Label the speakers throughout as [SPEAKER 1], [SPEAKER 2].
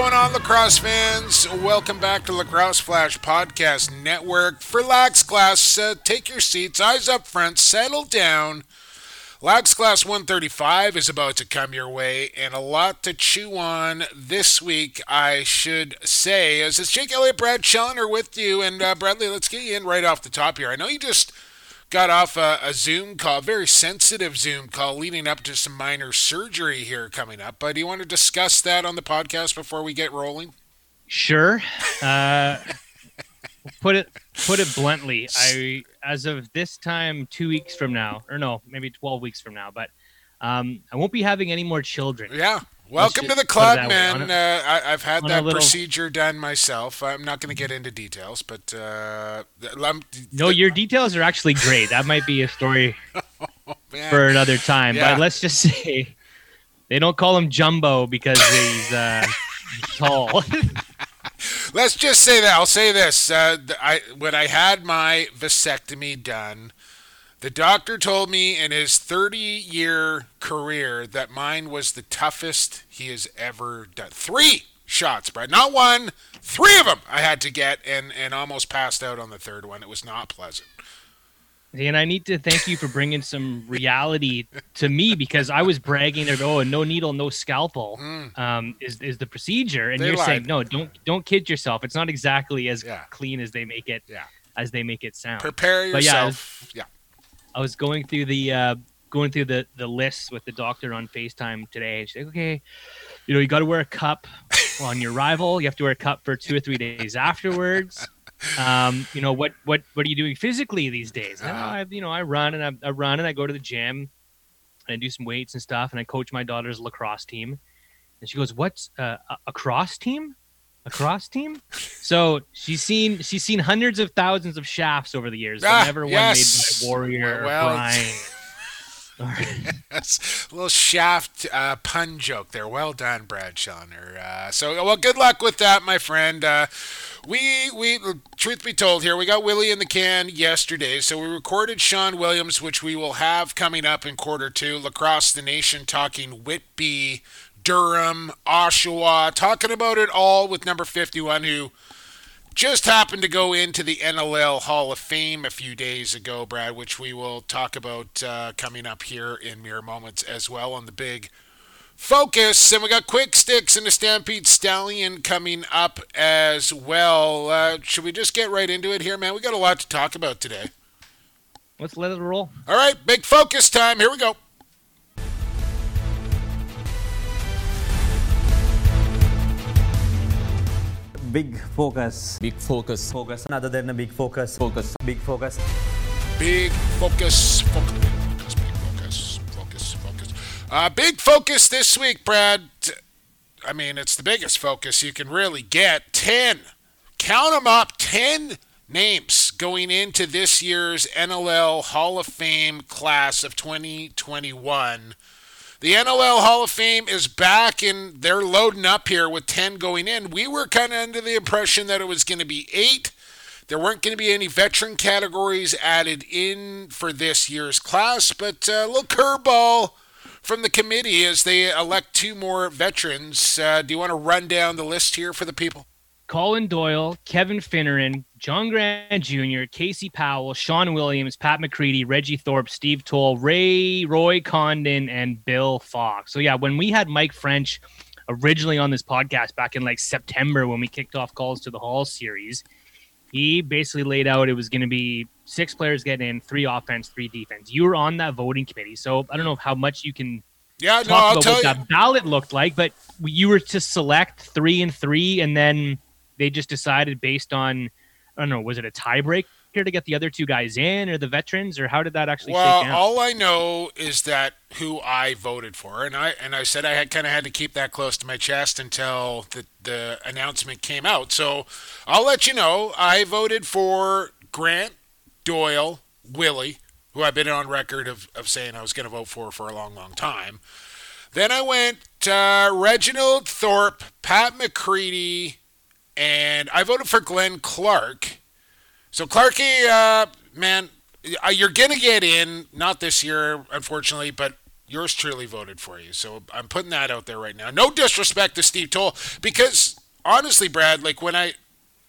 [SPEAKER 1] Going on, lacrosse fans? Welcome back to Lacrosse Flash Podcast Network. For Lax Class, uh, take your seats, eyes up front, settle down. Lax Class 135 is about to come your way, and a lot to chew on this week, I should say. As it's Jake Elliott, Brad Challoner with you, and uh, Bradley, let's get you in right off the top here. I know you just got off a, a, Zoom call, a very sensitive Zoom call leading up to some minor surgery here coming up. But do you want to discuss that on the podcast before we get rolling?
[SPEAKER 2] Sure. Uh, put it put it bluntly, I as of this time, two weeks from now, or no, maybe twelve weeks from now, but um, I won't be having any more children.
[SPEAKER 1] Yeah, Welcome to the club, man. Uh, I, have had that little... procedure done myself. I'm not going to get into details, but uh,
[SPEAKER 2] no, your details are actually great. That might be a story oh, for another time. Yeah. But let's just say they don't call him Jumbo because he's uh, tall.
[SPEAKER 1] let's just say that. I'll say this: uh, I when I had my vasectomy done the doctor told me in his 30 year career that mine was the toughest he has ever done. Three shots, Brad. Not one, three of them I had to get and, and almost passed out on the third one. It was not pleasant.
[SPEAKER 2] And I need to thank you for bringing some reality to me because I was bragging that oh, no needle, no scalpel mm. um, is is the procedure, and they you're lied. saying no, don't don't kid yourself. It's not exactly as yeah. clean as they make it. Yeah. As they make it sound.
[SPEAKER 1] Prepare yourself. yeah. yeah
[SPEAKER 2] I was going through the uh, going through the the lists with the doctor on Facetime today. She's like, okay, you know, you got to wear a cup on your rival. You have to wear a cup for two or three days afterwards. Um, you know what what what are you doing physically these days? Uh-huh. I, you know, I run and I, I, run and I go to the gym and I do some weights and stuff and I coach my daughter's lacrosse team. And she goes, "What's uh, a cross team?" A cross team. So she's seen she's seen hundreds of thousands of shafts over the years, ah, never one yes. made by Warrior well, Brian.
[SPEAKER 1] yes. A little shaft uh, pun joke there. Well done, Brad Challoner. Uh, so, well, good luck with that, my friend. Uh, we, we, truth be told, here we got Willie in the can yesterday, so we recorded Sean Williams, which we will have coming up in quarter two. Lacrosse the Nation talking Whitby Durham, Oshawa, talking about it all with number 51, who just happened to go into the NLL Hall of Fame a few days ago, Brad, which we will talk about uh, coming up here in mere moments as well on the big focus. And we got Quick Sticks and the Stampede Stallion coming up as well. Uh, should we just get right into it here, man? We got a lot to talk about today.
[SPEAKER 2] Let's let it roll.
[SPEAKER 1] All right, big focus time. Here we go.
[SPEAKER 3] Big focus.
[SPEAKER 4] Big focus.
[SPEAKER 3] Focus. Other than a big focus.
[SPEAKER 4] Focus.
[SPEAKER 3] Big focus.
[SPEAKER 1] Big focus. Focus. Big focus. Focus. Focus. Uh, big focus this week, Brad. I mean, it's the biggest focus you can really get. 10. Count them up. 10 names going into this year's NLL Hall of Fame class of 2021. The NLL Hall of Fame is back and they're loading up here with 10 going in. We were kind of under the impression that it was going to be eight. There weren't going to be any veteran categories added in for this year's class, but uh, a little curveball from the committee as they elect two more veterans. Uh, do you want to run down the list here for the people?
[SPEAKER 2] Colin Doyle, Kevin Finneran, John Grant Jr., Casey Powell, Sean Williams, Pat McCready, Reggie Thorpe, Steve Toll, Ray, Roy Condon, and Bill Fox. So yeah, when we had Mike French originally on this podcast back in like September when we kicked off calls to the Hall series, he basically laid out it was going to be six players getting in, three offense, three defense. You were on that voting committee, so I don't know how much you can
[SPEAKER 1] yeah, talk no, I'll
[SPEAKER 2] about
[SPEAKER 1] tell
[SPEAKER 2] what
[SPEAKER 1] you.
[SPEAKER 2] that ballot looked like, but you were to select three and three, and then they just decided based on I don't know, was it a tiebreak here to get the other two guys in, or the veterans, or how did that actually
[SPEAKER 1] well, all I know is that who I voted for, and I and I said I had kind of had to keep that close to my chest until the the announcement came out. So I'll let you know. I voted for Grant Doyle, Willie, who I've been on record of, of saying I was going to vote for for a long, long time. Then I went uh, Reginald Thorpe, Pat McCready, and I voted for Glenn Clark. So Clarky, uh, man, uh, you're gonna get in. Not this year, unfortunately, but yours truly voted for you. So I'm putting that out there right now. No disrespect to Steve Toll, because honestly, Brad, like when I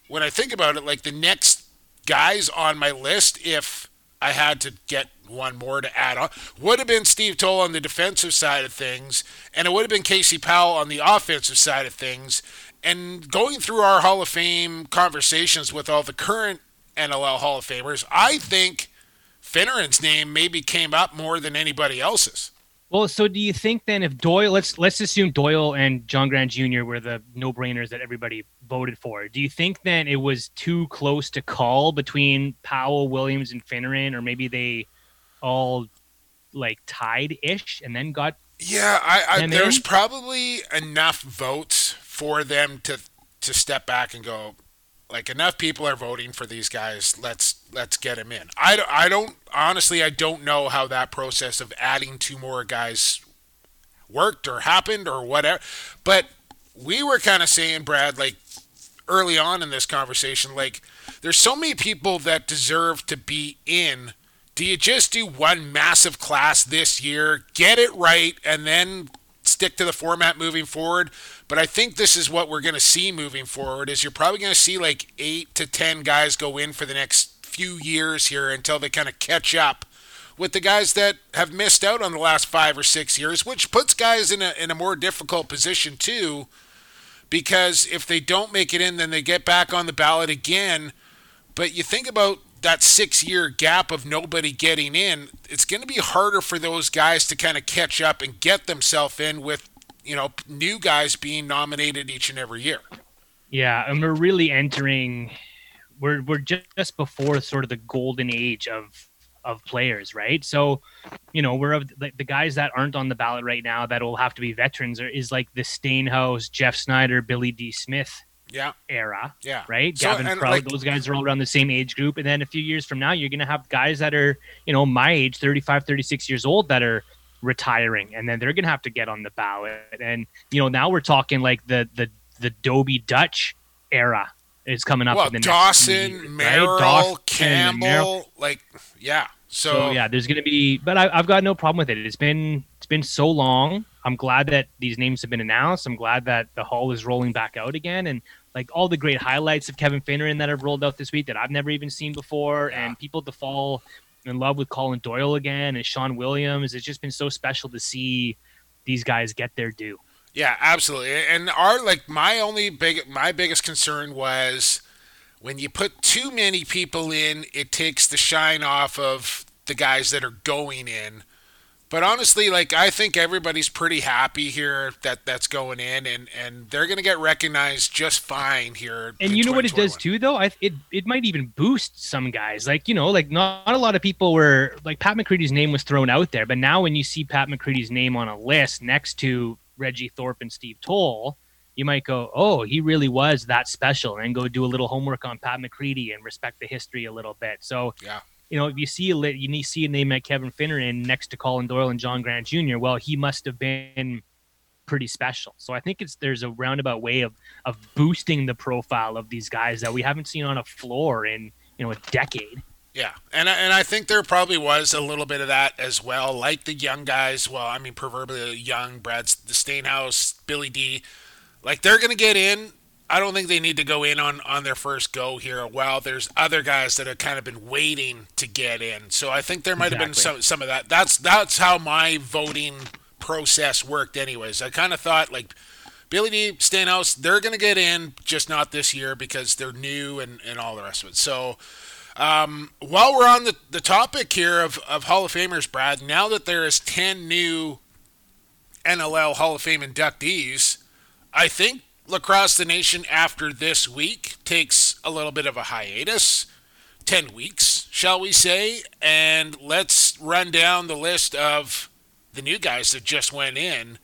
[SPEAKER 1] when I think about it, like the next guys on my list, if I had to get one more to add on, would have been Steve Toll on the defensive side of things, and it would have been Casey Powell on the offensive side of things. And going through our Hall of Fame conversations with all the current NLL Hall of Famers, I think Finneran's name maybe came up more than anybody else's.
[SPEAKER 2] Well, so do you think then if Doyle let's let's assume Doyle and John Grant Jr. were the no-brainers that everybody voted for. Do you think then it was too close to call between Powell, Williams, and Finneran, or maybe they all like tied ish and then got
[SPEAKER 1] Yeah, I, I there's
[SPEAKER 2] in?
[SPEAKER 1] probably enough votes for them to to step back and go like enough people are voting for these guys let's let's get them in. I, I don't honestly i don't know how that process of adding two more guys worked or happened or whatever but we were kind of saying brad like early on in this conversation like there's so many people that deserve to be in. Do you just do one massive class this year get it right and then stick to the format moving forward. But i think this is what we're going to see moving forward is you're probably going to see like 8 to 10 guys go in for the next few years here until they kind of catch up with the guys that have missed out on the last 5 or 6 years which puts guys in a in a more difficult position too because if they don't make it in then they get back on the ballot again. But you think about that six year gap of nobody getting in, it's going to be harder for those guys to kind of catch up and get themselves in with, you know, new guys being nominated each and every year.
[SPEAKER 2] Yeah, and we're really entering we're we're just before sort of the golden age of of players, right? So, you know, we're of the, the guys that aren't on the ballot right now that will have to be veterans are, is like the Steenhuis, Geoff Snider, Billy D. Smith
[SPEAKER 1] Yeah,
[SPEAKER 2] era,
[SPEAKER 1] yeah.
[SPEAKER 2] right?
[SPEAKER 1] So,
[SPEAKER 2] Gavin
[SPEAKER 1] and, like-
[SPEAKER 2] those guys are all around the same age group. And then a few years from now, you're going to have guys that are, you know, my age, 35, 36 years old that are retiring. And then they're going to have to get on the ballot. And, you know, now we're talking like the, the, the Dobie Dutch era is coming up.
[SPEAKER 1] Well,
[SPEAKER 2] in the next
[SPEAKER 1] Dawson,
[SPEAKER 2] right?
[SPEAKER 1] Merrill,
[SPEAKER 2] Dawson,
[SPEAKER 1] Campbell,
[SPEAKER 2] Merrill.
[SPEAKER 1] like, yeah. So,
[SPEAKER 2] So yeah, there's going to be, but I, I've got no problem with it. It's been it's been so long. I'm glad that these names have been announced. I'm glad that the hall is rolling back out again, and like all the great highlights of Kevin Finneran that have rolled out this week that I've never even seen before,
[SPEAKER 1] Yeah.
[SPEAKER 2] and people to fall in love with Colin Doyle again and Sean Williams. It's just been so special to see these guys get their due.
[SPEAKER 1] Yeah, absolutely. And our like my only big my biggest concern was when you put too many people in, it takes the shine off of the guys that are going in. But honestly, like I think everybody's pretty happy here that that's going in, and and they're gonna get recognized just fine here.
[SPEAKER 2] And you know what it does too, though. I it it might even boost some guys. Like you know, like not, not a lot of people were like Pat McCready's name was thrown out there, but now when you see Pat McCready's name on a list next to Reggie Thorpe and Steve Toll, you might go, "Oh, he really was that special," and go do a little homework on Pat McCready and respect the history a little bit. So
[SPEAKER 1] Yeah.
[SPEAKER 2] You know, if you see a li- you need see a name like Kevin Finneran next to Colin Doyle and John Grant Jr., well, he must have been pretty special. So I think it's there's a roundabout way of of boosting the profile of these guys that we haven't seen on a floor in you know a decade.
[SPEAKER 1] Yeah, and I- and I think there probably was a little bit of that as well. Like the young guys, well, I mean, proverbially young, Brad's the Steenhuis, Billy D, like they're gonna get in. I don't think they need to go in on on their first go here. While there's other guys that have kind of been waiting to get in, so I think there might have been some some of that. That's that's how my voting process worked. Anyways, I kind of thought like. Billy D, Steenhuis, they're going to get in, just not this year because they're new and, and all the rest of it. So, um, while we're on the, the topic here of, of Hall of Famers, Brad, now that there is 10 new NLL Hall of Fame inductees, I think Lacrosse the Nation after this week takes a little bit of a hiatus 10 weeks, shall we say, and let's run down the list of the new guys that just went in.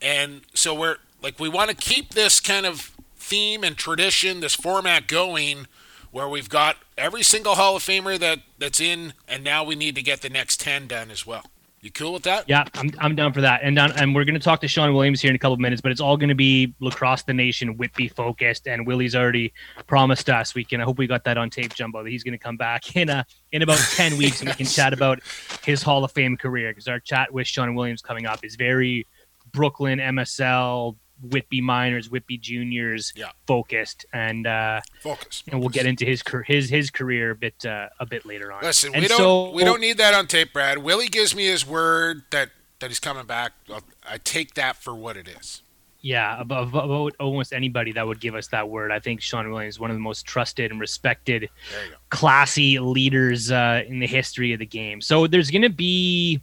[SPEAKER 1] And so we're like, we want to keep this kind of theme and tradition, this format going where we've got every single Hall of Famer that, that's in, and now we need to get the next 10 done as well. You cool with that?
[SPEAKER 2] Yeah, I'm, I'm down for that. And down, and we're going to talk to Sean Williams here in a couple of minutes, but it's all going to be lacrosse the nation Whitby focused. And Willie's already promised us we can. I hope we got that on tape, Jumbo. That he's going to come back in a in about ten weeks and we can chat about his Hall of Fame career because our chat with Sean Williams coming up is very Brooklin MSL Whitby minors, Whitby juniors
[SPEAKER 1] Yeah.
[SPEAKER 2] focused, and uh,
[SPEAKER 1] Focus.
[SPEAKER 2] and we'll get into his his his career a bit uh, a bit later on.
[SPEAKER 1] Listen,
[SPEAKER 2] And
[SPEAKER 1] we don't
[SPEAKER 2] so-
[SPEAKER 1] we don't need that on tape, Brad. Willie gives me his word that that he's coming back. I'll, I take that for what it is.
[SPEAKER 2] Yeah, about, about almost anybody that would give us that word. I think Sean Williams is one of the most trusted and respected,
[SPEAKER 1] There you go.
[SPEAKER 2] classy leaders uh, in the history of the game. So there's going to be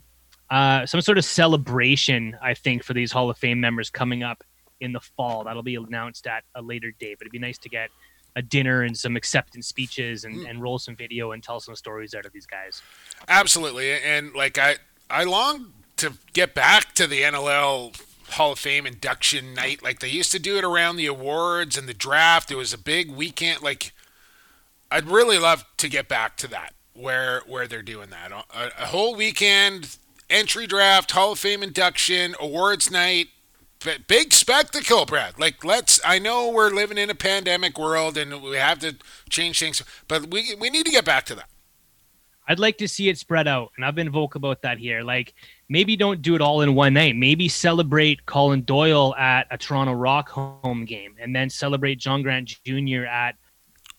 [SPEAKER 2] uh, some sort of celebration, I think, for these Hall of Fame members coming up in the fall. That'll be announced at a later date. But it'd be nice to get a dinner and some acceptance speeches and, mm. and roll some video and tell some stories out of these guys.
[SPEAKER 1] Absolutely, and like I I long to get back to the NLL Hall of Fame induction night. Like they used to do it around the awards and the draft. It was a big weekend. Like I'd really love to get back to that where where they're doing that a, a whole weekend entry draft, Hall of Fame induction, awards night. Big spectacle, Brad. Like, let's. I know we're living in a pandemic world and we have to change things, but we we need to get back to that.
[SPEAKER 2] I'd like to see it spread out, and I've been vocal about that here. Like, maybe don't do it all in one night. Maybe celebrate Colin Doyle at a Toronto Rock home game, and then celebrate John Grant Jr. at.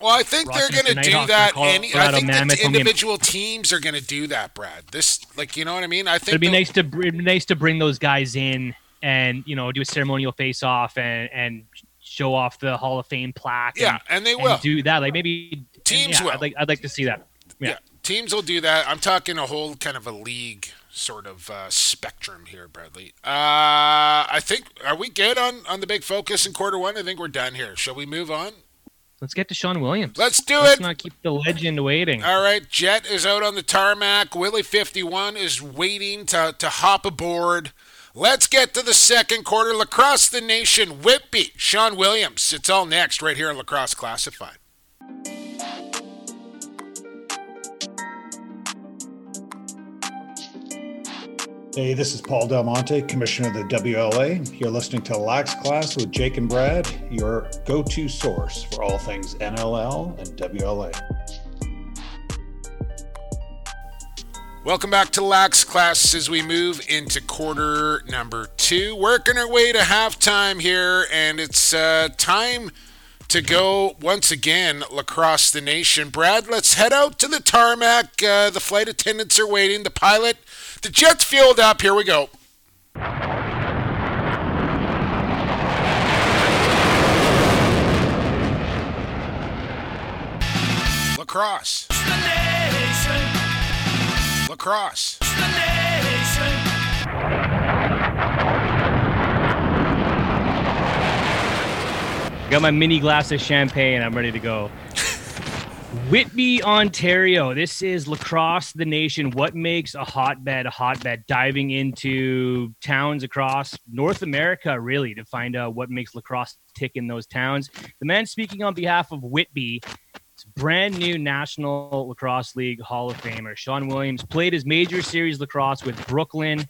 [SPEAKER 1] Well, I think they're going to do that. Any, I think
[SPEAKER 2] Mammoth
[SPEAKER 1] the individual teams are going to do that, Brad. This, like, you know what I mean? I think
[SPEAKER 2] It'd be
[SPEAKER 1] the-
[SPEAKER 2] nice to it'd be nice to bring those guys in and you know do a ceremonial face off and and show off the Hall of Fame plaque.
[SPEAKER 1] Yeah,
[SPEAKER 2] and,
[SPEAKER 1] and they
[SPEAKER 2] and
[SPEAKER 1] will.
[SPEAKER 2] do that. Like maybe
[SPEAKER 1] Teams
[SPEAKER 2] yeah,
[SPEAKER 1] will.
[SPEAKER 2] I'd like I'd like to see that.
[SPEAKER 1] yeah.
[SPEAKER 2] yeah.
[SPEAKER 1] teams will do that. I'm talking a whole kind of a league sort of uh, spectrum here, Bradley. Uh, I think are we good on on the big focus in quarter one? I think we're done here. Shall we move on?
[SPEAKER 2] Let's get to Sean Williams.
[SPEAKER 1] Let's do it.
[SPEAKER 2] Let's not keep the legend waiting.
[SPEAKER 1] All right, Jet is out on the tarmac. Willie 51 is waiting to, to hop aboard. Let's get to the second quarter. Lacrosse the Nation, Whitby, Sean Williams. It's all next right here on Lacrosse Classified.
[SPEAKER 4] Hey, this is Paul Dal Monte, Commissioner of the WLA. You're listening to Lax Class with Jake and Brad, your go to source for all things NLL and WLA.
[SPEAKER 1] Welcome back to Lax Class as we move into quarter number two. Working our way to halftime here, and it's uh, time to go once again lacrosse the nation. Brad, let's head out to the tarmac. Uh, the flight attendants are waiting. The pilot, the jet's fueled up. Here we go. Lacrosse. Lacrosse.
[SPEAKER 2] Got my mini glass of champagne. I'm ready to go. Whitby, Ontario. This is lacrosse, the nation. What makes a hotbed a hotbed? Diving into towns across North America, really, to find out what makes lacrosse tick in those towns. The man speaking on behalf of Whitby, brand new National Lacrosse League Hall of Famer Sean Williams played his major series lacrosse with Brooklin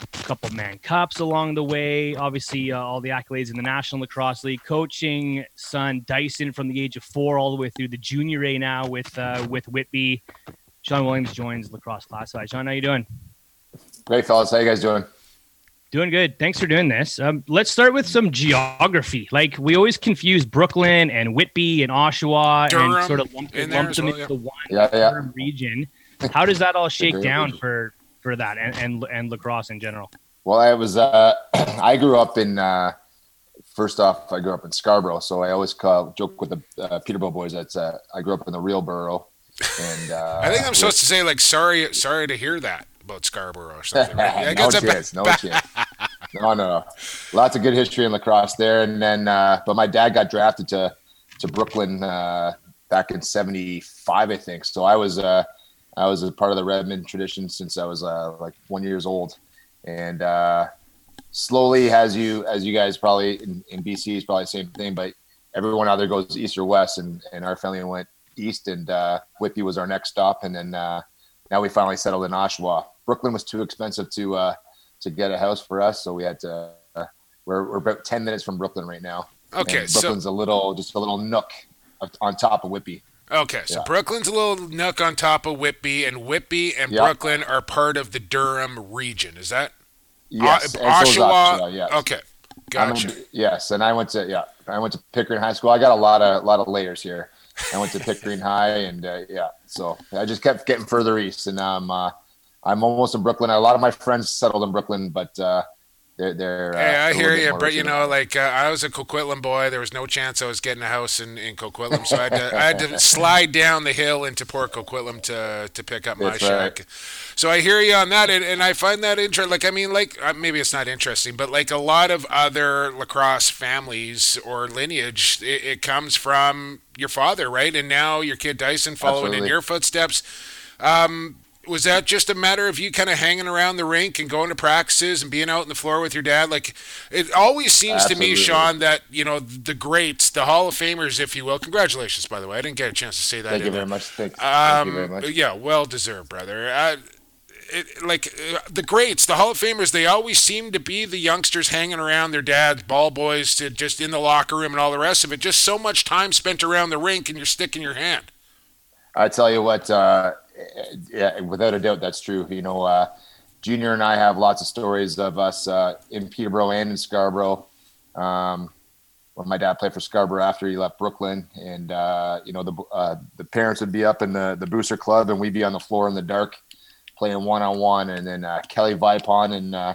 [SPEAKER 2] a couple Mann Cups along the way. Obviously, uh, all the accolades in the National Lacrosse League. Coaching son Dyson from the age of four all the way through the junior A now with uh, with Whitby. Sean Williams joins lacrosse classified. Sean, how you doing?
[SPEAKER 5] Great, fellas. How you guys doing?
[SPEAKER 2] Doing good. Thanks for doing this. Um, let's start with some geography. Like we always confuse Brooklin and Whitby and Oshawa
[SPEAKER 1] Durham
[SPEAKER 2] and sort of lump,
[SPEAKER 1] in
[SPEAKER 2] lump them
[SPEAKER 1] well,
[SPEAKER 2] into one
[SPEAKER 5] Yeah, yeah.
[SPEAKER 2] Region. How does that all shake down for for that and, and and lacrosse in general?
[SPEAKER 5] Well, I was. Uh, I grew up in. Uh, first off, I grew up in Scarborough, so I always call, joke with the uh, Peterborough boys. That's uh, I grew up in the real borough, and uh,
[SPEAKER 1] I think I'm supposed to say like sorry, sorry to hear that about Scarborough or something. Right?
[SPEAKER 5] No
[SPEAKER 1] I'm
[SPEAKER 5] no chance. No, no, no. Lots of good history in lacrosse there, and then, uh, but my dad got drafted to to Brooklin uh, back in '75, I think. So I was uh, I was a part of the Redmen tradition since I was uh, like one years old, and uh, slowly, as you as you guys probably in, in BC is probably the same thing, but everyone either goes east or west, and and our family went east, and uh, Whitby was our next stop, and then uh, now we finally settled in Oshawa. Brooklin was too expensive to uh, to get a house for us, so we had to. Uh, we're we're about ten minutes from Brooklin right now.
[SPEAKER 1] Okay,
[SPEAKER 5] And Brooklin's
[SPEAKER 1] so
[SPEAKER 5] a little just a little nook of- on top of Whitby.
[SPEAKER 1] okay, so
[SPEAKER 5] Yeah.
[SPEAKER 1] Brooklin's a little nook on top of Whitby, and Whitby and
[SPEAKER 5] Yeah.
[SPEAKER 1] Brooklin are part of the Durham region. Is that
[SPEAKER 5] Yes,
[SPEAKER 1] Uh, Oshawa?
[SPEAKER 5] Oshawa, yes.
[SPEAKER 1] Okay, gotcha.
[SPEAKER 5] yes, and I went to yeah, I went to Pickering High School. I got a lot of lot of layers here. I went to Pickering High, and uh, yeah, so I just kept getting further east, and now I'm uh, I'm almost in Brooklin. A lot of my friends settled in Brooklin, but uh, they're they're. Uh,
[SPEAKER 1] Hey, I
[SPEAKER 5] a little
[SPEAKER 1] hear you, but you know, like uh, I was a Coquitlam boy. There was no chance I was getting a house in, in Coquitlam, so I had, to, I had to slide down the hill into Port Coquitlam to to pick up my
[SPEAKER 5] That's
[SPEAKER 1] shack.
[SPEAKER 5] right.
[SPEAKER 1] So I hear you on that, and, and I find that interesting. Like I mean, like uh, maybe it's not interesting, but like a lot of other lacrosse families or lineage, it, it comes from your father, right? And now your kid Dyson following in your footsteps. Um, was that just a matter of you kind of hanging around the rink and going to practices and being out on the floor with your dad? Like, it always seems to me, Sean, that you know the greats, the Hall of Famers, if you will. Congratulations, by the way. I didn't get a chance to say that.
[SPEAKER 5] Thank you very much. Thank, thank you very
[SPEAKER 1] Um,
[SPEAKER 5] much.
[SPEAKER 1] yeah, well deserved, brother. Uh, it, like uh, the greats, the Hall of Famers, they always seem to be the youngsters hanging around their dads, ball boys, to just in the locker room and all the rest of it. Just so much time spent around the rink, and you're sticking your hand.
[SPEAKER 5] I tell you what, uh, yeah, without a doubt, that's true. You know, uh, Junior and I have lots of stories of us uh, in Peterborough and in Scarborough. Um, when my dad played for Scarborough after he left Brooklin, and uh, you know the uh, the parents would be up in the the booster club, and we'd be on the floor in the dark playing one on one, and then uh, Kelly Vipond and uh,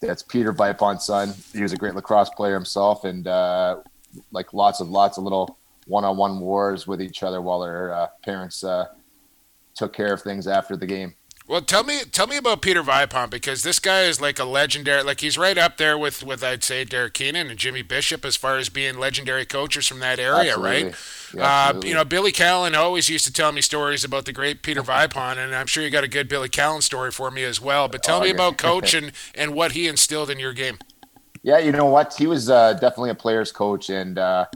[SPEAKER 5] that's Peter Vipond's son. He was a great lacrosse player himself, and like lots of lots of little one-on-one wars with each other while their parents took care of things after the game.
[SPEAKER 1] Well, tell me, tell me about Peter Vipond because this guy is like a legendary. Like he's right up there with, with I'd say Derek Keenan and Jimmy Bishop as far as being legendary coaches from that area,
[SPEAKER 5] Absolutely.
[SPEAKER 1] right?
[SPEAKER 5] Yeah,
[SPEAKER 1] uh, you know, Billy Callen always used to tell me stories about the great Peter Vipond, and I'm sure you got a good Billy Callen story for me as well. But tell
[SPEAKER 5] Oh,
[SPEAKER 1] me
[SPEAKER 5] yeah.
[SPEAKER 1] about Coach and, and what he instilled in your game.
[SPEAKER 5] Yeah, you know what? He was uh, definitely a player's coach, and uh,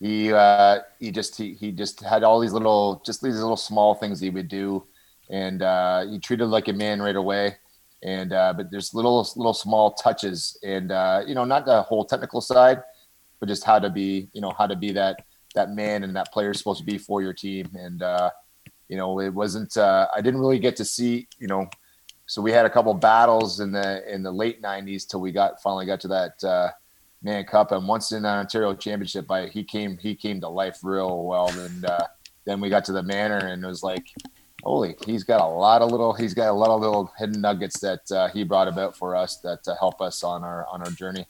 [SPEAKER 5] he uh, he just he, he just had all these little just these little small things he would do, and uh, he treated like a man right away. And uh, but there's little little small touches, and uh, you know not the whole technical side, but just how to be you know how to be that that man and that player is supposed to be for your team. And uh, you know it wasn't uh, I didn't really get to see you know so we had a couple battles in the in the late '90s till we got finally got to that Mann Cup, and once in the Ontario Championship, I, he came he came to life real well. And uh, then we got to the Manor, and it was like, holy, he's got a lot of little he's got a lot of little hidden nuggets that uh, he brought about for us that uh, help us on our on our journey.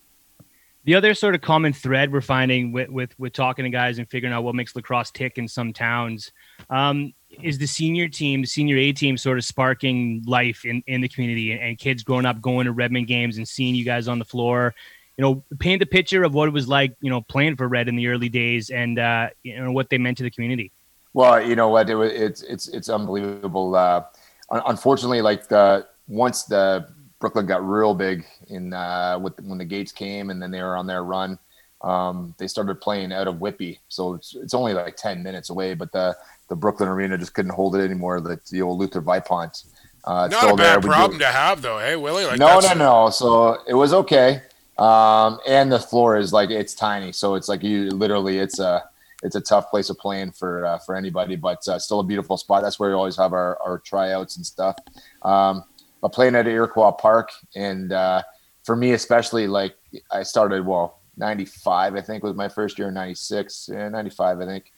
[SPEAKER 2] The other sort of common thread we're finding with, with, with talking to guys and figuring out what makes lacrosse tick in some towns um, is the senior team, the senior A team, sort of sparking life in, in the community and, and kids growing up going to Redmen games and seeing you guys on the floor. You know, paint the picture of what it was like, you know, playing for Red in the early days and uh, you know what they meant to the community.
[SPEAKER 5] Well, you know what? It, wa- it's it's it's unbelievable. Uh, unfortunately, like the once the Brooklin got real big in uh, with when the gates came, and then they were on their run. Um, they started playing out of Whitby, so it's it's only like ten minutes away. But the the Brooklin arena just couldn't hold it anymore. The, the old Luther Vipond. Uh, it's
[SPEAKER 1] Not a
[SPEAKER 5] still there.
[SPEAKER 1] bad
[SPEAKER 5] do-
[SPEAKER 1] problem to have, though. Hey, Willie. Like
[SPEAKER 5] no,
[SPEAKER 1] that's-
[SPEAKER 5] no, no. So it was okay. Um, and the floor is like it's tiny, so it's like you literally it's a it's a tough place of playing for uh, for anybody, but uh, still a beautiful spot. That's where we always have our, our tryouts and stuff. Um, but playing at Iroquois Park, and uh, for me especially, like I started well '95, I think was my first year. '96, yeah, '95, I think,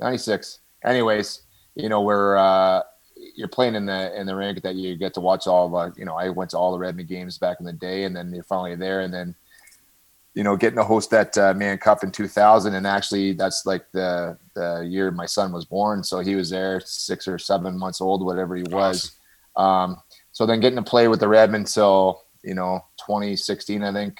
[SPEAKER 5] '96. Anyways, you know we're uh, you're playing in the in the rink that you get to watch all the you know I went to all the Redmen games back in the day, and then you're finally there, and then you know getting to host that uh, Mann Cup in 2000, and actually that's like the the year my son was born, so he was there six or seven months old, whatever he was. Um, so then getting to play with the Redmen till you know 2016, I think,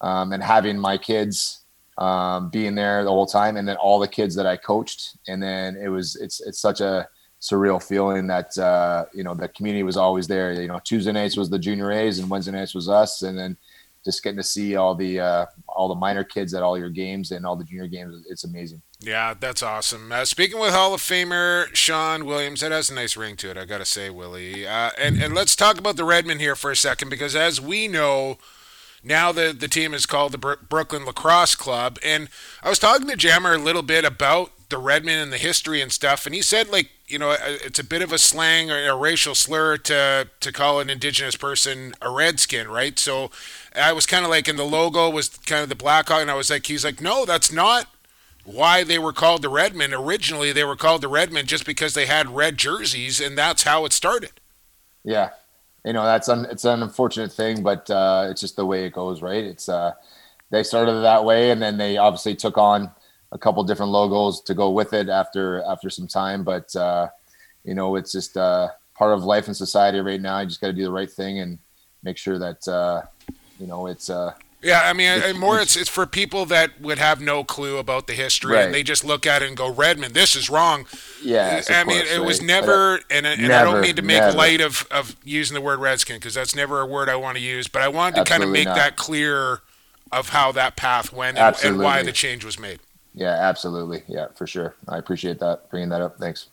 [SPEAKER 5] um, and having my kids um, being there the whole time, and then all the kids that I coached, and then it was it's it's such a surreal feeling that uh, you know the community was always there. You know, Tuesday nights was the junior A's, and Wednesday nights was us, and then just getting to see all the uh, all the minor kids at all your games and all the junior games. It's amazing.
[SPEAKER 1] Yeah, that's awesome. Uh, speaking with Hall of Famer Sean Williams, that has a nice ring to it. I got to say, Willie. Uh, and and let's talk about the Redmen here for a second because as we know. Now the the team is called the Bro- Brooklin Lacrosse Club, and I was talking to Jammer a little bit about the Redmen and the history and stuff, and he said like you know it's a bit of a slang or a racial slur to to call an indigenous person a redskin, right? So I was kind of like, and the logo was kind of the Black Hawk, and I was like, he's like, no, that's not why they were called the Redmen. Originally, they were called the Redmen just because they had red jerseys, and that's how it started.
[SPEAKER 5] Yeah, you know that's un, it's an unfortunate thing, but uh, it's just the way it goes, right? It's uh, they started that way, and then they obviously took on a couple different logos to go with it after after some time. But uh, you know, it's just uh, part of life and society right now. You just got to do the right thing and make sure that uh, you know it's uh,
[SPEAKER 1] yeah, I mean, it's, more it's it's for people that would have no clue about the history
[SPEAKER 5] Right.
[SPEAKER 1] and they just look at it and go, Redmen, this is wrong.
[SPEAKER 5] Yeah,
[SPEAKER 1] I
[SPEAKER 5] of
[SPEAKER 1] mean,
[SPEAKER 5] course,
[SPEAKER 1] it was
[SPEAKER 5] right.
[SPEAKER 1] never, and, and I don't
[SPEAKER 5] Never,
[SPEAKER 1] mean to make
[SPEAKER 5] never.
[SPEAKER 1] light of, of using the word redskin because that's never a word I want to use, but I wanted to kind of make
[SPEAKER 5] not.
[SPEAKER 1] that clear of how that path went and, and why the change was made.
[SPEAKER 5] yeah, absolutely, yeah, for sure. I appreciate that bringing that up. Thanks.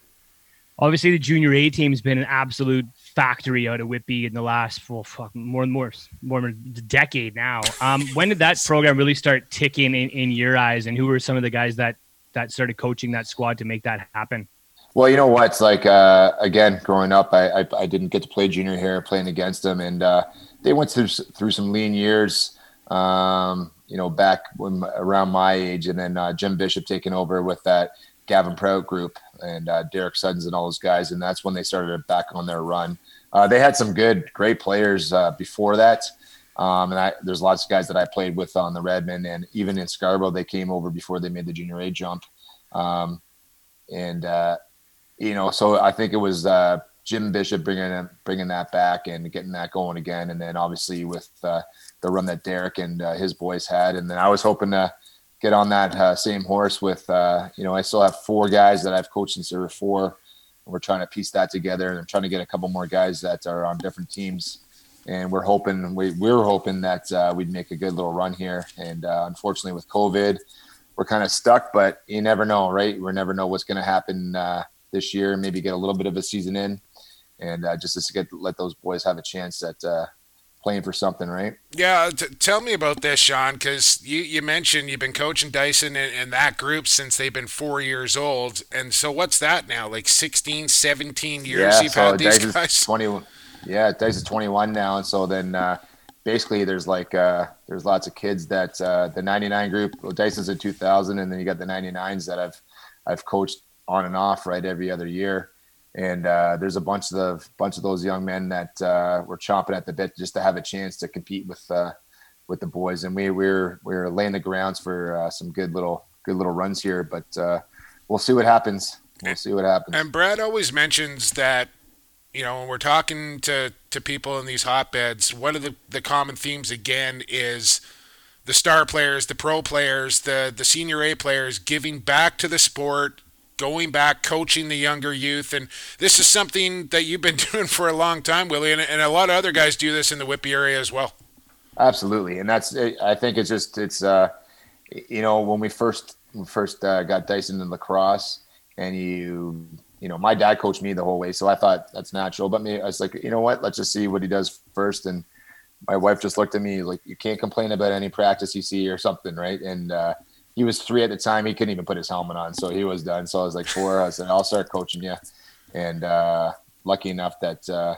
[SPEAKER 2] Obviously, the junior A team's been an absolute factory out of Whitby in the last well, fuck, more and more, more than a decade now. Um, when did that program really start ticking in, in your eyes, and who were some of the guys that that started coaching that squad to make that happen?
[SPEAKER 5] Well, you know what? It's like uh, again, growing up, I, I I didn't get to play junior here, playing against them, and uh, they went through through some lean years. Um, you know, back when around my age, and then uh, Jim Bishop taking over with that Gavin Prout group and uh, Derek Suddons and all those guys, and that's when they started back on their run. Uh, they had some good, great players uh, before that. Um, and I, there's lots of guys that I played with on the Redmen, and even in Scarborough, they came over before they made the junior A jump. Um, and uh, you know, so I think it was uh, Jim Bishop bringing bringing that back and getting that going again, and then obviously with uh, the run that Derek and uh, his boys had, and then I was hoping to get on that same horse with you know I still have four guys that I've coached since they were four. We're trying to piece that together, and I'm trying to get a couple more guys that are on different teams. And we're hoping we, we were hoping that uh, we'd make a good little run here. And uh, unfortunately, with COVID, we're kind of stuck. But you never know, right? We never know what's going to happen uh, this year. Maybe get a little bit of a season in, and uh, just to get let those boys have a chance at uh, playing for something, right?
[SPEAKER 1] Yeah, t- tell me about this, Sean, because you, you mentioned you've been coaching Dyson and, and that group since they've been four years old. And so what's that now? Like 16, 17 years you've had these
[SPEAKER 5] is
[SPEAKER 1] guys?
[SPEAKER 5] 20, yeah, is 21 now, and so then uh, basically there's like uh, there's lots of kids that uh, the 99 group. Well, is in 2000, and then you got the 99s that I've I've coached on and off right every other year. And uh, there's a bunch of the, bunch of those young men that uh, were chomping at the bit just to have a chance to compete with uh, with the boys. And we we're we're laying the grounds for uh, some good little good little runs here. But uh, we'll see what happens. We'll see what happens.
[SPEAKER 1] And Brad always mentions that, you know, when we're talking to, to people in these hotbeds, one of the, the common themes again is the star players, the pro players, the, the senior A players giving back to the sport, going back, coaching the younger youth. And this is something that you've been doing for a long time, Willie, and, and a lot of other guys do this in the Whitby area as well.
[SPEAKER 5] Absolutely, and that's I think it's just it's uh, you know when we first we first uh, got Dyson in lacrosse, and you you know my dad coached me the whole way, so I thought that's natural. But me, I was like, you know what? Let's just see what he does first. And my wife just looked at me like, you can't complain about any practice you see or something, right? And uh, he was three at the time. He couldn't even put his helmet on, so he was done. So I was like four. I said, I'll start coaching you. And uh, lucky enough that uh,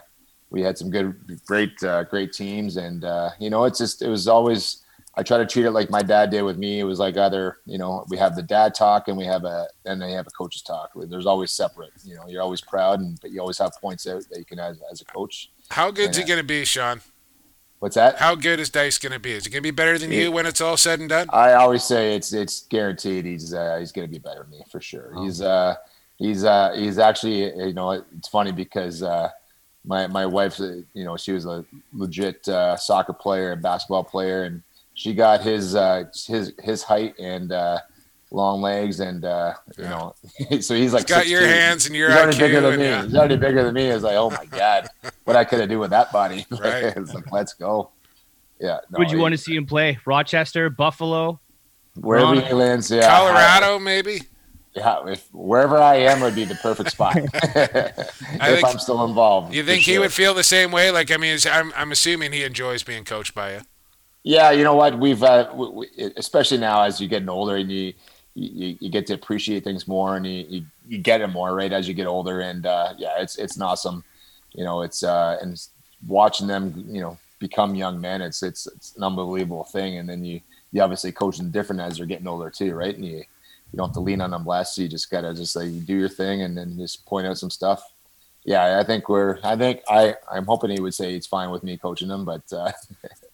[SPEAKER 5] we had some good, great, uh, great teams. And uh, you know, it's just it was always. I try to treat it like my dad did with me. It was like either you know we have the dad talk and we have a and they have a coach's talk. There's always separate. You know, you're always proud, and but you always have points out that you can as as a coach.
[SPEAKER 1] How good's he going to be, Sean?
[SPEAKER 5] What's that?
[SPEAKER 1] How good is Dice going to be? Is he going to be better than you when it's all said and done?
[SPEAKER 5] I always say it's it's guaranteed he's uh, he's going to be better than me for sure. He's uh he's uh he's actually you know it's funny because uh my my wife's uh, you know she was a legit uh, soccer player and basketball player and she got his uh, his his height and uh, long legs, and uh, you
[SPEAKER 1] Yeah.
[SPEAKER 5] know, so he's like
[SPEAKER 1] He's got your hands and your
[SPEAKER 5] He's already
[SPEAKER 1] IQ.
[SPEAKER 5] bigger than me.
[SPEAKER 1] yeah.
[SPEAKER 5] He's already bigger than me. It's like, oh my god, what I could have do with that body.
[SPEAKER 1] Right.
[SPEAKER 5] like, let's go. Yeah. no,
[SPEAKER 2] Would you
[SPEAKER 5] he-
[SPEAKER 2] want to see him play? Rochester, Buffalo.
[SPEAKER 5] wherever
[SPEAKER 2] Toronto?
[SPEAKER 5] he lands? Yeah,
[SPEAKER 1] Colorado, maybe.
[SPEAKER 5] Yeah, if wherever I am would be the perfect spot. if
[SPEAKER 1] think-
[SPEAKER 5] I'm still involved.
[SPEAKER 1] You
[SPEAKER 5] for
[SPEAKER 1] think he
[SPEAKER 5] sure.
[SPEAKER 1] would feel the same way? Like, I mean, I'm, I'm assuming he enjoys being coached by you.
[SPEAKER 5] Yeah, you know what? We've uh, we, we, especially now as you're getting older and you, you you get to appreciate things more and you, you, you get it more right as you get older and uh, yeah, it's it's an awesome, you know, it's uh, and watching them you know become young men, it's it's it's an unbelievable thing. And then you you obviously coach them different as they're getting older too, right? And you you don't have to lean on them less. You just gotta just like do your thing and then just point out some stuff. Yeah, I think we're. I think I. I'm hoping he would say it's fine with me coaching them but uh,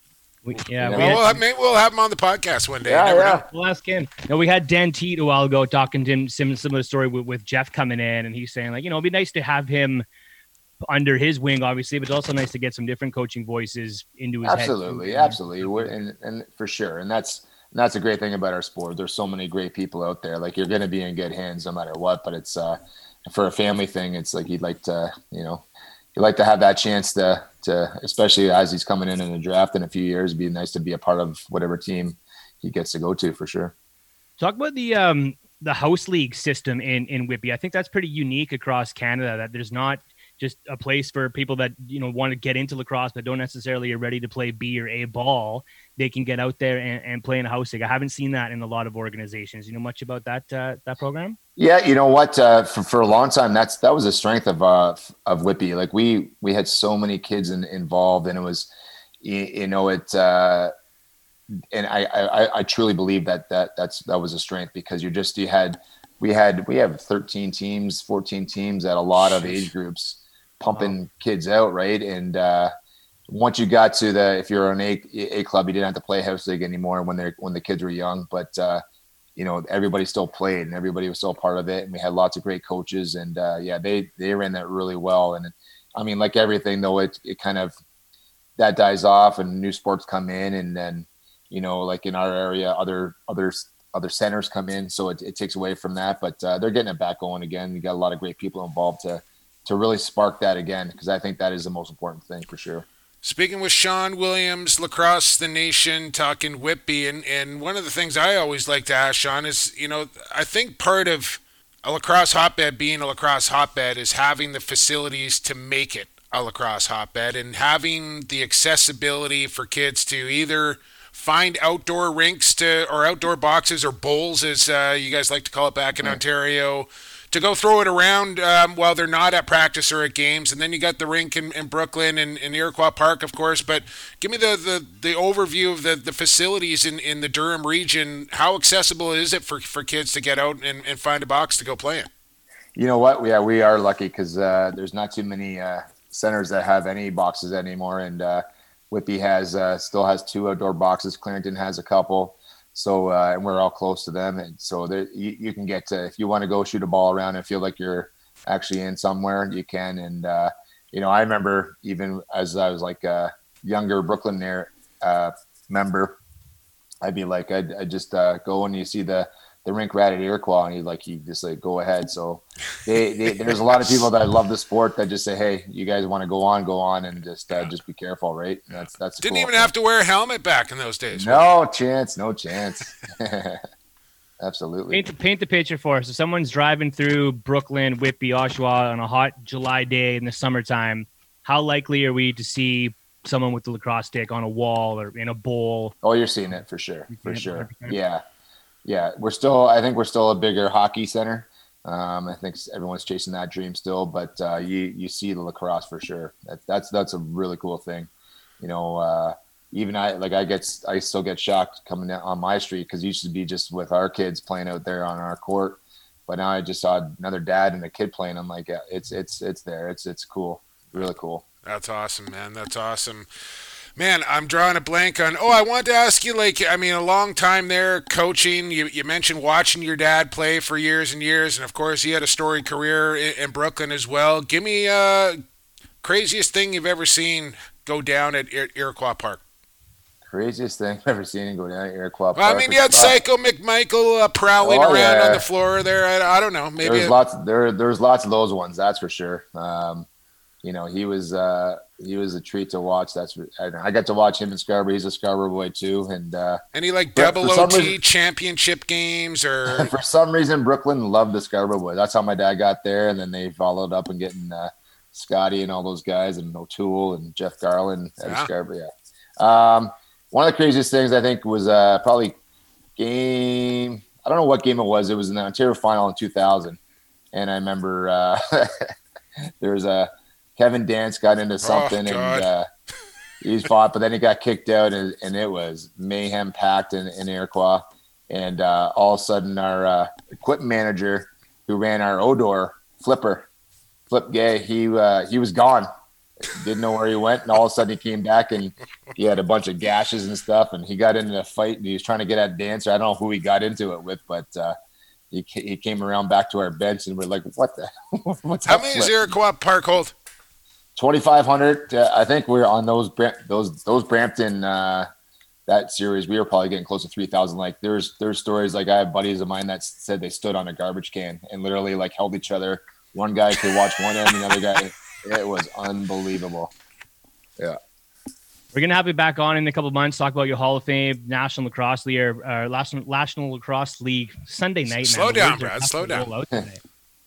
[SPEAKER 2] We, yeah,
[SPEAKER 5] Yeah.
[SPEAKER 2] we
[SPEAKER 1] Well,
[SPEAKER 2] had-
[SPEAKER 1] we'll have, maybe we'll have him on the podcast one day.
[SPEAKER 5] Yeah,
[SPEAKER 1] never
[SPEAKER 5] yeah.
[SPEAKER 2] We'll ask him. No, we had Dan Teat a while ago talking to him, sim- similar story with, with Jeff coming in, and he's saying like, you know, it'd be nice to have him under his wing, obviously, but it's also nice to get some different coaching voices into his head,
[SPEAKER 5] absolutely absolutely and, and for sure and that's and that's a great thing about our sport there's so many great people out there like you're going to be in good hands no matter what but it's uh for a family thing it's like you'd like to you know you'd like to have that chance to to especially as he's coming in in the draft in a few years it'd be nice to be a part of whatever team he gets to go to for sure
[SPEAKER 2] Talk about the um the house league system in in Whitby. I think that's pretty unique across Canada. That there's not just a place for people that you know want to get into lacrosse but don't necessarily are ready to play B or A ball. They can get out there and, and play in a house league. I haven't seen that in a lot of organizations. You know much about that uh, that program?
[SPEAKER 5] Yeah, you know what? Uh, for, for a long time, that's that was a strength of uh, of Whitby. Like we we had so many kids in, involved, and it was, you, you know, it. Uh, and I, I I truly believe that that that's that was a strength because you're just you had we had we have 13 teams, 14 teams at a lot of age groups pumping kids out, right? And uh, once you got to the if you're an A, A club, you didn't have to play house league anymore when they're when the kids were young, but. Uh, you know everybody still played and everybody was still part of it and we had lots of great coaches and uh, yeah they they ran that really well and i mean like everything though it, it kind of that dies off and new sports come in and then you know like in our area other other other centers come in so it, it takes away from that but uh, they're getting it back going again. You got a lot of great people involved to to really spark that again because i think that is the most important thing for sure
[SPEAKER 1] Speaking with Sean Williams, Lacrosse the Nation, talking Whitby, and, and one of the things I always like to ask Sean is, you know, I think part of a lacrosse hotbed being a lacrosse hotbed is having the facilities to make it a lacrosse hotbed and having the accessibility for kids to either find outdoor rinks to or outdoor boxes or bowls, as uh, you guys like to call it back in Ontario, to go throw it around um, while they're not at practice or at games. And then you got the rink in, in Brooklin and in Iroquois Park, of course. But give me the, the, the overview of the, the facilities in, in the Durham region. How accessible is it for, for kids to get out and, and find a box to go play in?
[SPEAKER 5] You know what? Yeah, we are lucky because uh, there's not too many uh, centers that have any boxes anymore, and uh, Whitby has uh, still has two outdoor boxes. Clarington has a couple, so uh, and we're all close to them, and so there, you, you can get to if you want to go shoot a ball around and feel like you're actually in somewhere, you can. And uh, you know, I remember even as I was like a younger Brooklin uh, member, I'd be like, I'd, I'd just uh, go and you see the the rink rat at Iroquois, and he like he just like go ahead. So they, they, there's a lot of people that love the sport that just say, hey, you guys want to go on, go on, and just uh, just be careful, right? And that's that's
[SPEAKER 1] Didn't
[SPEAKER 5] cool.
[SPEAKER 1] even have to wear a helmet back in those days.
[SPEAKER 5] No chance, no chance. Absolutely.
[SPEAKER 2] Paint the, paint the picture for us. So someone's driving through Brooklin, Whitby, Oshawa on a hot July day in the summertime. How likely are we to see someone with the lacrosse stick on a wall or in a bowl?
[SPEAKER 5] Oh, you're seeing it for sure, for sure. Yeah, yeah. We're still. I think we're still a bigger hockey center. Um, I think everyone's chasing that dream still, but uh, you you see the lacrosse for sure. That, that's that's a really cool thing. You know, uh, even I like I get I still get shocked coming down on my street because used to be just with our kids playing out there on our court, but now I just saw another dad and a kid playing. I'm like, yeah, it's it's it's there. It's it's cool, really cool.
[SPEAKER 1] That's awesome, man. That's awesome. Man, I'm drawing a blank on. Oh, I wanted to ask you, like, I mean, a long time there coaching. You, you mentioned watching your dad play for years and years, and of course, he had a storied career in, in Brooklin as well. Give me uh, craziest thing you've ever seen go down at Ir- Iroquois Park.
[SPEAKER 5] Craziest thing I've ever seen go down at Iroquois
[SPEAKER 1] Well, I mean, you had. Psycho McMichael uh, prowling
[SPEAKER 5] Oh,
[SPEAKER 1] around on the floor there. I, I don't know. Maybe
[SPEAKER 5] There's lots. There, there's lots of those ones. That's for sure. Um, you know, he was uh, he was a treat to watch. That's I, got to watch him in Scarborough. He's a Scarborough boy too, and uh,
[SPEAKER 1] any like double OT
[SPEAKER 5] reason-
[SPEAKER 1] championship games or
[SPEAKER 5] for some reason, Brooklin loved the Scarborough boys. That's how my dad got there, and then they followed up and getting uh, Scotty and all those guys, and O'Toole and Jeff Garland at
[SPEAKER 1] Yeah.
[SPEAKER 5] Scarborough. Yeah. Um, one of the craziest things I think was uh, probably game. I don't know what game it was. It was in the Ontario final in 2000, and I remember uh, there was a Kevin Dance got into something
[SPEAKER 1] Oh,
[SPEAKER 5] and. Uh, He's fought, but then he got kicked out, and, and it was mayhem packed in, in Iroquois. And uh, all of a sudden, our uh, equipment manager, who ran our Odor Flipper, Flip Gay, he uh, he was gone. Didn't know where he went, and all of a sudden he came back, and he had a bunch of gashes and stuff. And he got into a fight, and he was trying to get at Dancer. I don't know who he got into it with, but uh, he he came around back to our bench, and we're like, "What the? What's
[SPEAKER 1] how many
[SPEAKER 5] Flip?"
[SPEAKER 1] does Iroquois Park hold?
[SPEAKER 5] 2500 uh, i think we're on those those those brampton uh that series we were probably getting close to 3000 like there's there's stories like i have buddies of mine that said they stood on a garbage can and literally like held each other one guy could watch one end the other guy it was unbelievable yeah
[SPEAKER 2] We're gonna have you back on in a couple months. Talk about your Hall of Fame, National Lacrosse League, or, or National National Lacrosse League Sunday night.
[SPEAKER 1] Slow
[SPEAKER 2] man.
[SPEAKER 1] Down, Brad, slow down.
[SPEAKER 2] roll out today.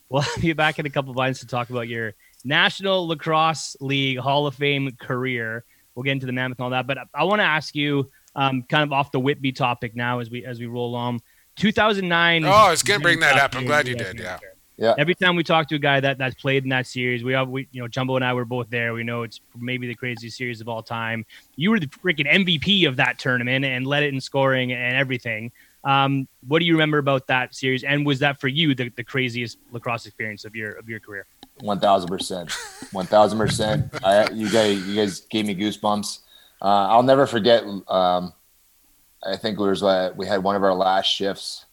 [SPEAKER 2] We'll have you back in a couple months to talk about your National Lacrosse League Hall of Fame career. We'll get into the mammoth and all that, but I want to ask you, um, kind of off the Whitby topic now as we as we roll on. 2009.
[SPEAKER 1] Oh, I was gonna bring that up. I'm glad you did, yeah.
[SPEAKER 5] Yeah.
[SPEAKER 2] Every time we talk to a guy that that's played in that series, we have we you know Jumbo and I were both there. We know it's maybe the craziest series of all time. You were the freaking MVP of that tournament and led it in scoring and everything. Um, what do you remember about that series? And was that for you the, the craziest lacrosse experience of your of your career?
[SPEAKER 5] One thousand percent, one thousand percent. You guys you guys gave me goosebumps. Uh, I'll never forget. Um, I think was uh, we had one of our last shifts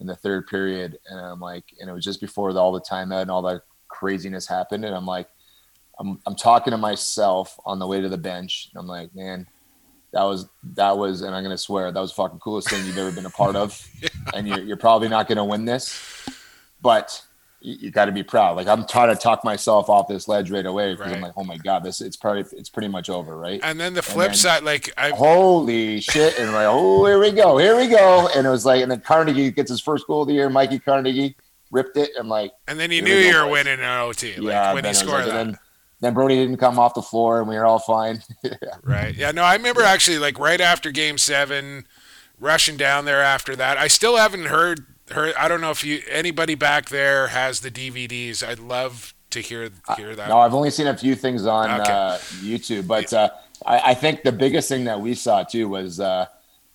[SPEAKER 5] in the third period, and I'm like, and it was just before the, all the timeout and all that craziness happened, and I'm like, I'm I'm talking to myself on the way to the bench. And I'm like, man, that was that was, and I'm gonna swear that was the fucking coolest thing you've ever been a part of, and you're you're probably not gonna win this, but you, you got to be proud. Like I'm trying to talk myself off this ledge right away because
[SPEAKER 1] Right.
[SPEAKER 5] I'm like, oh my god, this it's probably it's pretty much over, right?
[SPEAKER 1] And then the flip
[SPEAKER 5] then-
[SPEAKER 1] side, like I,
[SPEAKER 5] Holy shit! And like, oh, here we go, here we go. And it was like, and then Carnegie gets his first goal of the year. Mikey Carnegie ripped it. I'm like,
[SPEAKER 1] and then you knew you were winning an OT, like
[SPEAKER 5] yeah.
[SPEAKER 1] when he scored
[SPEAKER 5] like-
[SPEAKER 1] that.
[SPEAKER 5] Then, Brody didn't come off the floor, and we were all fine.
[SPEAKER 1] Right. Yeah. No, I remember actually like right after Game Seven, rushing down there after that. I still haven't heard heard. I don't know if you anybody back there has the DVDs. I'd love to hear hear that.
[SPEAKER 5] No, I've only seen a few things on
[SPEAKER 1] Okay.
[SPEAKER 5] uh, YouTube, but uh, I, I think the biggest thing that we saw too was uh,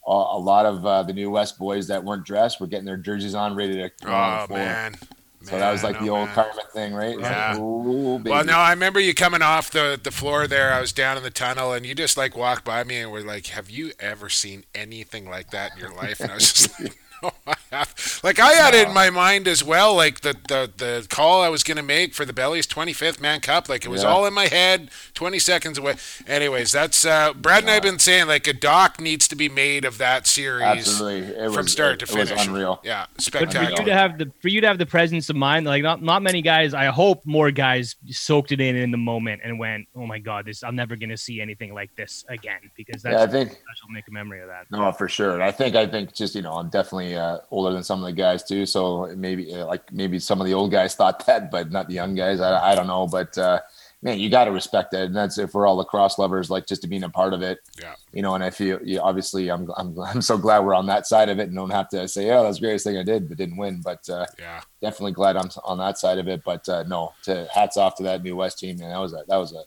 [SPEAKER 5] a, lot of uh, the new West boys that weren't dressed were getting their jerseys on, ready to
[SPEAKER 1] oh man.
[SPEAKER 5] So that was like
[SPEAKER 1] oh,
[SPEAKER 5] the old
[SPEAKER 1] man.
[SPEAKER 5] Carmen thing, right?
[SPEAKER 1] Yeah.
[SPEAKER 5] Like, ooh.
[SPEAKER 1] Well, no, I remember you coming off the, the floor there. I was down in the tunnel, and you just like walked by me and were like, "Have you ever seen anything like that in your life?" And I was just like, "No, I have." Like I had it in my mind as well, like the the, the call I was going to make for the Bellies 25th Mann Cup. Like it was
[SPEAKER 5] Yeah.
[SPEAKER 1] all in my head, 20 seconds away. Anyways, that's uh, Brad and I've been saying like a doc needs to be made of that series
[SPEAKER 5] Absolutely, it
[SPEAKER 1] from
[SPEAKER 5] was,
[SPEAKER 1] start
[SPEAKER 5] it,
[SPEAKER 1] to
[SPEAKER 5] it was
[SPEAKER 1] finish.
[SPEAKER 5] unreal.
[SPEAKER 1] Yeah,
[SPEAKER 2] But for
[SPEAKER 1] spectacular.
[SPEAKER 2] you to have the for you to have the presence of mind, like not not many guys. I hope more guys soaked it in in the moment and went, "Oh my god, this I'm never gonna see anything like this again." Because that's
[SPEAKER 5] Yeah, I think
[SPEAKER 2] special. to Make a memory of that.
[SPEAKER 5] No, for sure. And I think I think just you know I'm definitely uh, older than some of the guys too. So maybe uh, like maybe some of the old guys thought that, but not the young guys. I, I don't know, but uh, man, you got to respect that. and that's if we're all lacrosse lovers, like just to being a part of it.
[SPEAKER 1] Yeah.
[SPEAKER 5] You know, and I feel yeah, obviously I'm I'm I'm so glad we're on that side of it and don't have to say, oh, that's the greatest thing I did, but didn't win. But uh,
[SPEAKER 1] yeah.
[SPEAKER 5] definitely glad I'm on that side of it. But uh, no, to hats off to that new West team, man. That was a that was a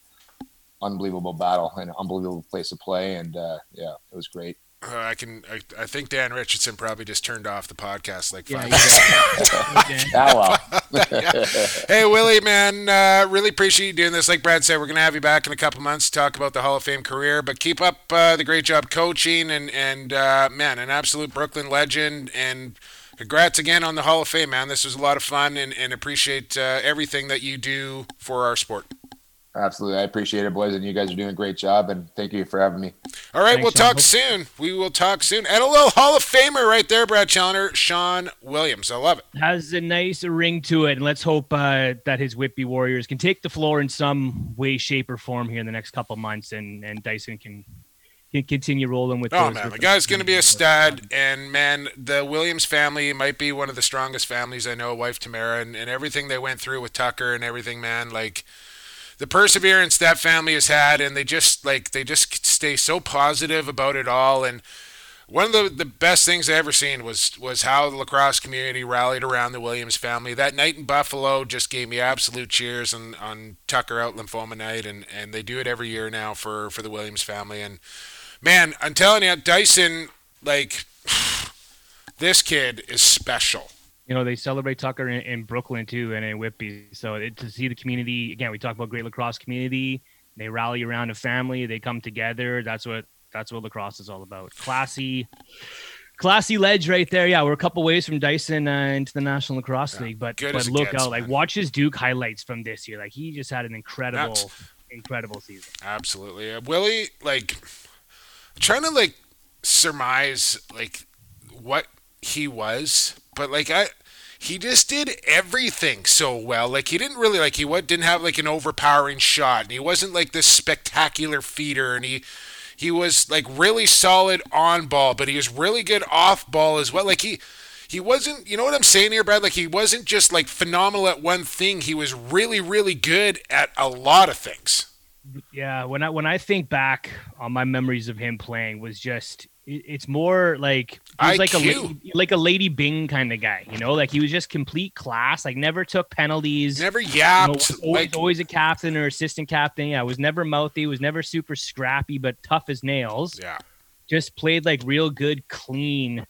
[SPEAKER 5] unbelievable battle and an unbelievable place to play, and uh, yeah, it was great.
[SPEAKER 1] Uh, I can. I, I think Dan Richardson probably just turned off the podcast like
[SPEAKER 2] Yeah,
[SPEAKER 1] five. minutes
[SPEAKER 2] did.
[SPEAKER 5] Ah,
[SPEAKER 1] hey Willie, man, uh, really appreciate you doing this. Like Brad said, we're gonna have you back in a couple months to talk about the Hall of Fame career. But keep up uh, the great job coaching and and uh, man, an absolute Brooklin legend. And congrats again on the Hall of Fame, man. This was a lot of fun and and appreciate uh, everything that you do for our sport.
[SPEAKER 5] Absolutely. I appreciate it, boys, and you guys are doing a great job, and thank you for having me.
[SPEAKER 1] All right,
[SPEAKER 2] Thanks,
[SPEAKER 1] we'll
[SPEAKER 2] Sean.
[SPEAKER 1] talk soon. We will talk soon. And a little Hall of Famer right there, Brad Challoner, Sean Williams. I love it.
[SPEAKER 2] has a nice ring to it, and let's hope uh, that his Whitby Warriors can take the floor in some way, shape, or form here in the next couple months, and and Dyson can can continue rolling with.
[SPEAKER 1] Oh man, the guy's going to be a stud, and man, the Williams family might be one of the strongest families I know. Wife Tamara, and, and everything they went through with Tucker and everything, man, like the perseverance that family has had, and they just like they just stay so positive about it all. And one of the, the best things I ever seen was was how the lacrosse community rallied around the Williams family. That night in Buffalo just gave me absolute cheers on, on Tucker out lymphoma night, and, and they do it every year now for, for the Williams family. And man, I'm telling you, Dyson, like this kid is special.
[SPEAKER 2] You know, they celebrate Tucker in, in Brooklin too, and in Whitby. So it, to see the community again, we talk about great lacrosse community. They rally around a family. They come together. That's what that's what lacrosse is all about. Classy, classy ledge right there. Yeah, we're a couple ways from Dyson uh, into the National Lacrosse League, but but look
[SPEAKER 1] gets,
[SPEAKER 2] out, like
[SPEAKER 1] man.
[SPEAKER 2] watch his Duke highlights from this year. Like he just had an incredible,
[SPEAKER 1] Abs-
[SPEAKER 2] incredible season.
[SPEAKER 1] Absolutely. Uh, Willie, like, trying to, like, surmise, like, what he was, but, like, I. He just did everything so well. Like he didn't really like he what didn't have like an overpowering shot, and he wasn't like this spectacular feeder, and he he was like really solid on ball, but he was really good off ball as well. Like he he wasn't, you know what I'm saying here, Brad? Like he wasn't just like phenomenal at one thing. He was really really good at a lot of things.
[SPEAKER 2] Yeah, when I when I think back on my memories of him playing was just it's more like he was like a lady, like a Lady Byng kind of guy, you know, like he was just complete class, like never took penalties.
[SPEAKER 1] Never
[SPEAKER 2] you know, always,
[SPEAKER 1] like
[SPEAKER 2] always a captain or assistant captain. Yeah, was never mouthy, was never super scrappy, but tough as nails.
[SPEAKER 1] yeah.
[SPEAKER 2] Just played like real good, clean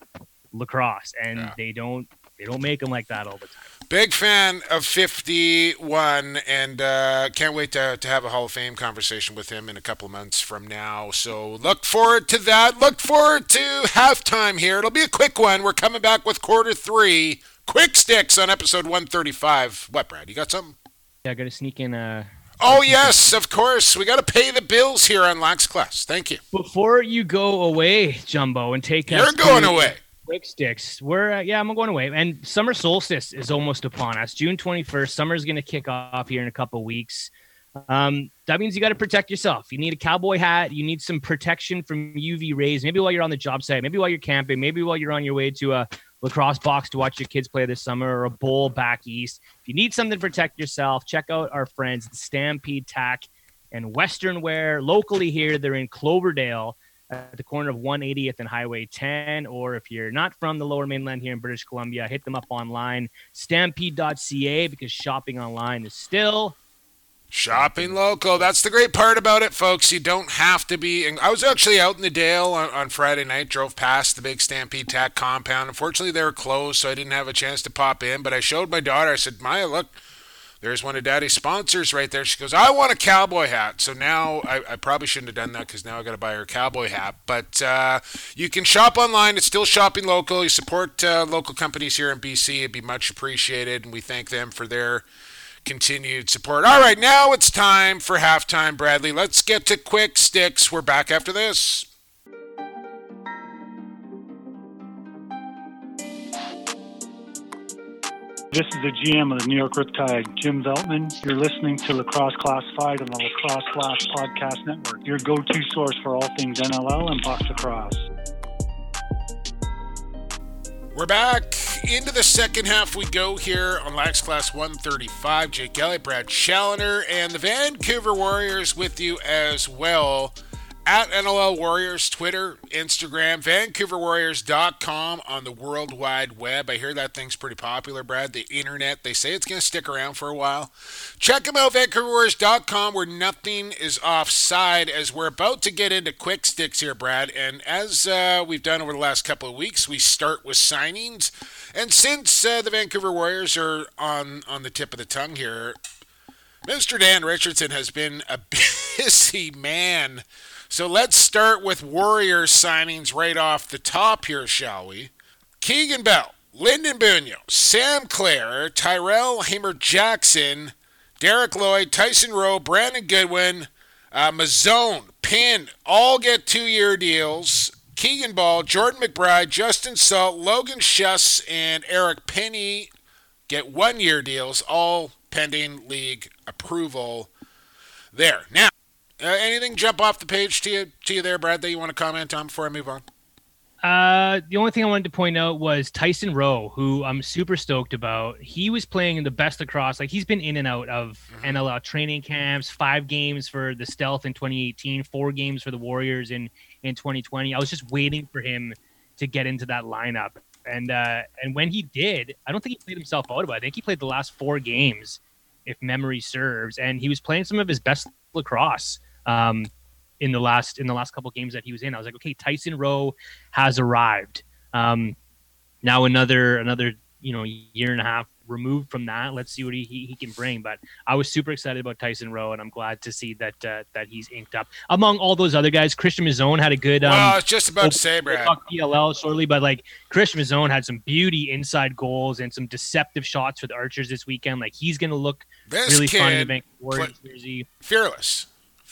[SPEAKER 2] lacrosse, and
[SPEAKER 1] Yeah.
[SPEAKER 2] they don't they don't make them like that all the time.
[SPEAKER 1] Big fan of 51 and uh, can't wait to, to have a Hall of Fame conversation with him in a couple of months from now. So look forward to that. Look forward to halftime here. It'll be a quick one. We're coming back with quarter three. Quick sticks on episode 135. What, Brad? You got something?
[SPEAKER 2] Yeah, I got to sneak in a
[SPEAKER 1] Oh, yes, of course. We got to pay the bills here on Lax Class. Thank you.
[SPEAKER 2] before you go away, Jumbo, and take
[SPEAKER 1] You're
[SPEAKER 2] us
[SPEAKER 1] going
[SPEAKER 2] to-
[SPEAKER 1] away.
[SPEAKER 2] Quick sticks. We're uh, yeah, I'm going away. And summer solstice is almost upon us. June 21st. Summer's going to kick off here in a couple weeks. Um, that means you got to protect yourself. You need a cowboy hat. You need some protection from UV rays. Maybe while you're on the job site. Maybe while you're camping. Maybe while you're on your way to a lacrosse box to watch your kids play this summer or a bowl back east. If you need something to protect yourself, check out our friends Stampede Tack and Western Wear locally here. They're in Cloverdale at the corner of 180th and Highway 10. Or if you're not from the lower mainland here in British Columbia, hit them up online, stampede.ca, because shopping online is still
[SPEAKER 1] Shopping local. That's the great part about it, folks. You don't have to be. I was actually out in the Dale on, on Friday night, drove past the big Stampede Tack compound. Unfortunately, they were closed, so I didn't have a chance to pop in. But I showed my daughter, I said, Maya, look, there's one of Daddy's sponsors right there. She goes, I want a cowboy hat. So now I, I probably shouldn't have done that because now I got to buy her a cowboy hat. But uh, you can shop online. It's still shopping local. You support uh, local companies here in BC. It'd be much appreciated. And we thank them for their continued support. All right, now it's time for halftime, Bradley. Let's get to quick sticks. We're back after this.
[SPEAKER 6] This is the GM of the New York Riptide, Jim Veltman. You're listening to Lacrosse Classified on the Lacrosse Class Podcast Network, your go-to source for all things NLL and box lacrosse.
[SPEAKER 1] We're back into the second half. We go here on Lax Class 135. Jake Elliott, Brad Challoner, and the Vancouver Warriors with you as well. At NLL Warriors, Twitter, Instagram, VancouverWarriors.com on the World Wide Web. I hear that thing's pretty popular, Brad. The internet, they say it's going to stick around for a while. Check them out, VancouverWarriors.com, where nothing is offside, as we're about to get into quick sticks here, Brad. And as uh, we've done over the last couple of weeks, we start with signings. And since uh, the Vancouver Warriors are on, on the tip of the tongue here, Mr. Dan Richardson has been a busy man. So let's start with Warriors signings right off the top here, shall we? Keegan Bell, Lyndon Bunio, Sam Clare, Tyrell Hamer Jackson, Derek Lloyd, Tyson Rowe, Brandon Goodwin, uh, Mazzone, Pin, all get two-year deals. Keegan Ball, Jordan McBride, Justin Salt, Logan Schuss, and Eric Penny get one-year deals, all pending league approval. There. Now, uh, anything jump off the page to you, to you there, Brad, that you want to comment on before I move on?
[SPEAKER 2] Uh, the only thing I wanted to point out was Tyson Rowe, who I'm super stoked about. He was playing in the best lacrosse. Like he's been in and out of
[SPEAKER 1] Mm-hmm.
[SPEAKER 2] NLL training camps, five games for the Stealth in 2018, four games for the Warriors in in 2020. I was just waiting for him to get into that lineup, and uh, and when he did, I don't think he played himself out of it. I think he played the last four games, if memory serves, and he was playing some of his best lacrosse. Um, in the last in the last couple games that he was in. I was like, okay, Tyson Rowe has arrived. Um, now another another you know year and a half removed from that. Let's see what he, he, he can bring. But I was super excited about Tyson Rowe, and I'm glad to see that uh, that he's inked up among all those other guys. Christian Mazzone had a good. Um,
[SPEAKER 1] well, I was just about to say, Brad.
[SPEAKER 2] talk PLL shortly, but like Christian Mazzone had some beauty inside goals and some deceptive shots for the Archers this weekend. Like he's going to look
[SPEAKER 1] This
[SPEAKER 2] really fun in the Vancouver Warriors jersey.
[SPEAKER 1] fearless,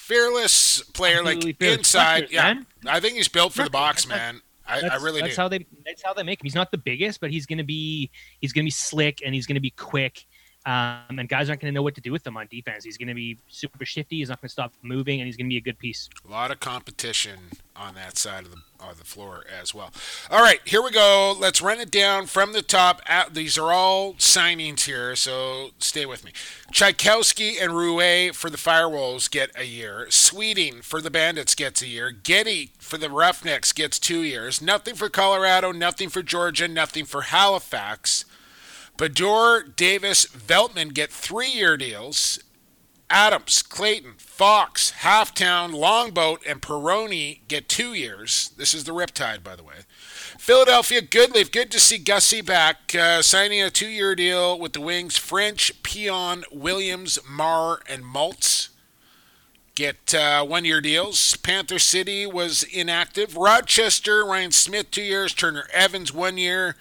[SPEAKER 1] fearless player,
[SPEAKER 2] Absolutely
[SPEAKER 1] like
[SPEAKER 2] fearless.
[SPEAKER 1] inside. Yeah,
[SPEAKER 2] man.
[SPEAKER 1] I think he's built for the box, man. I, I really
[SPEAKER 2] that's
[SPEAKER 1] do.
[SPEAKER 2] how they that's how they make him. He's not the biggest, but he's gonna be he's gonna be slick and he's gonna be quick. Um, and guys aren't gonna know what to do with him on defense. He's gonna be super shifty. He's not gonna stop moving, and he's gonna be a good piece.
[SPEAKER 1] A lot of competition on that side of the of the floor as well. All right, here we go. Let's run it down from the top. At, these are all signings here, so stay with me. Tchaikovsky and Rouet for the Firewolves get a year. Sweeting for the Bandits gets a year. Getty for the Roughnecks gets two years. Nothing for Colorado, nothing for Georgia, nothing for Halifax. Bador, Davis, Veltman get three-year deals. Adams, Clayton, Fox, Halftown, Longboat, and Peroni get two years. This is the Riptide, by the way. Philadelphia, Goodleaf. Good to see Gussie back, uh, signing a two-year deal with the Wings. French, Peon, Williams, Marr, and Maltz get uh, one-year deals. Panther City was inactive. Rochester, Ryan Smith, two years. Turner Evans, one year.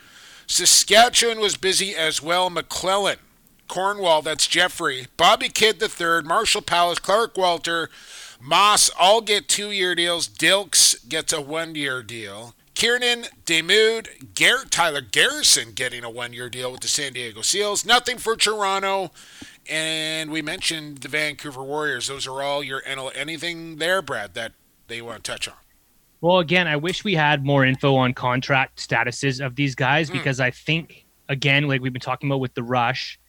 [SPEAKER 1] Saskatchewan was busy as well. McClellan, Cornwall, that's Jeffrey. Bobby Kidd the third, Marshall Powless, Clark Walter, Moss all get two year deals. Dilks gets a one year deal. Kiernan, Demude, Garrett, Tyler Garrison getting a one year deal with the San Diego Seals. Nothing for Toronto. And we mentioned the Vancouver Warriors. Those are all your NL. Anything there, Brad, that they want to touch on?
[SPEAKER 2] Well, again, I wish we had more info on contract statuses of these guys
[SPEAKER 1] Hmm.
[SPEAKER 2] because I think, again, like we've been talking about with the rush,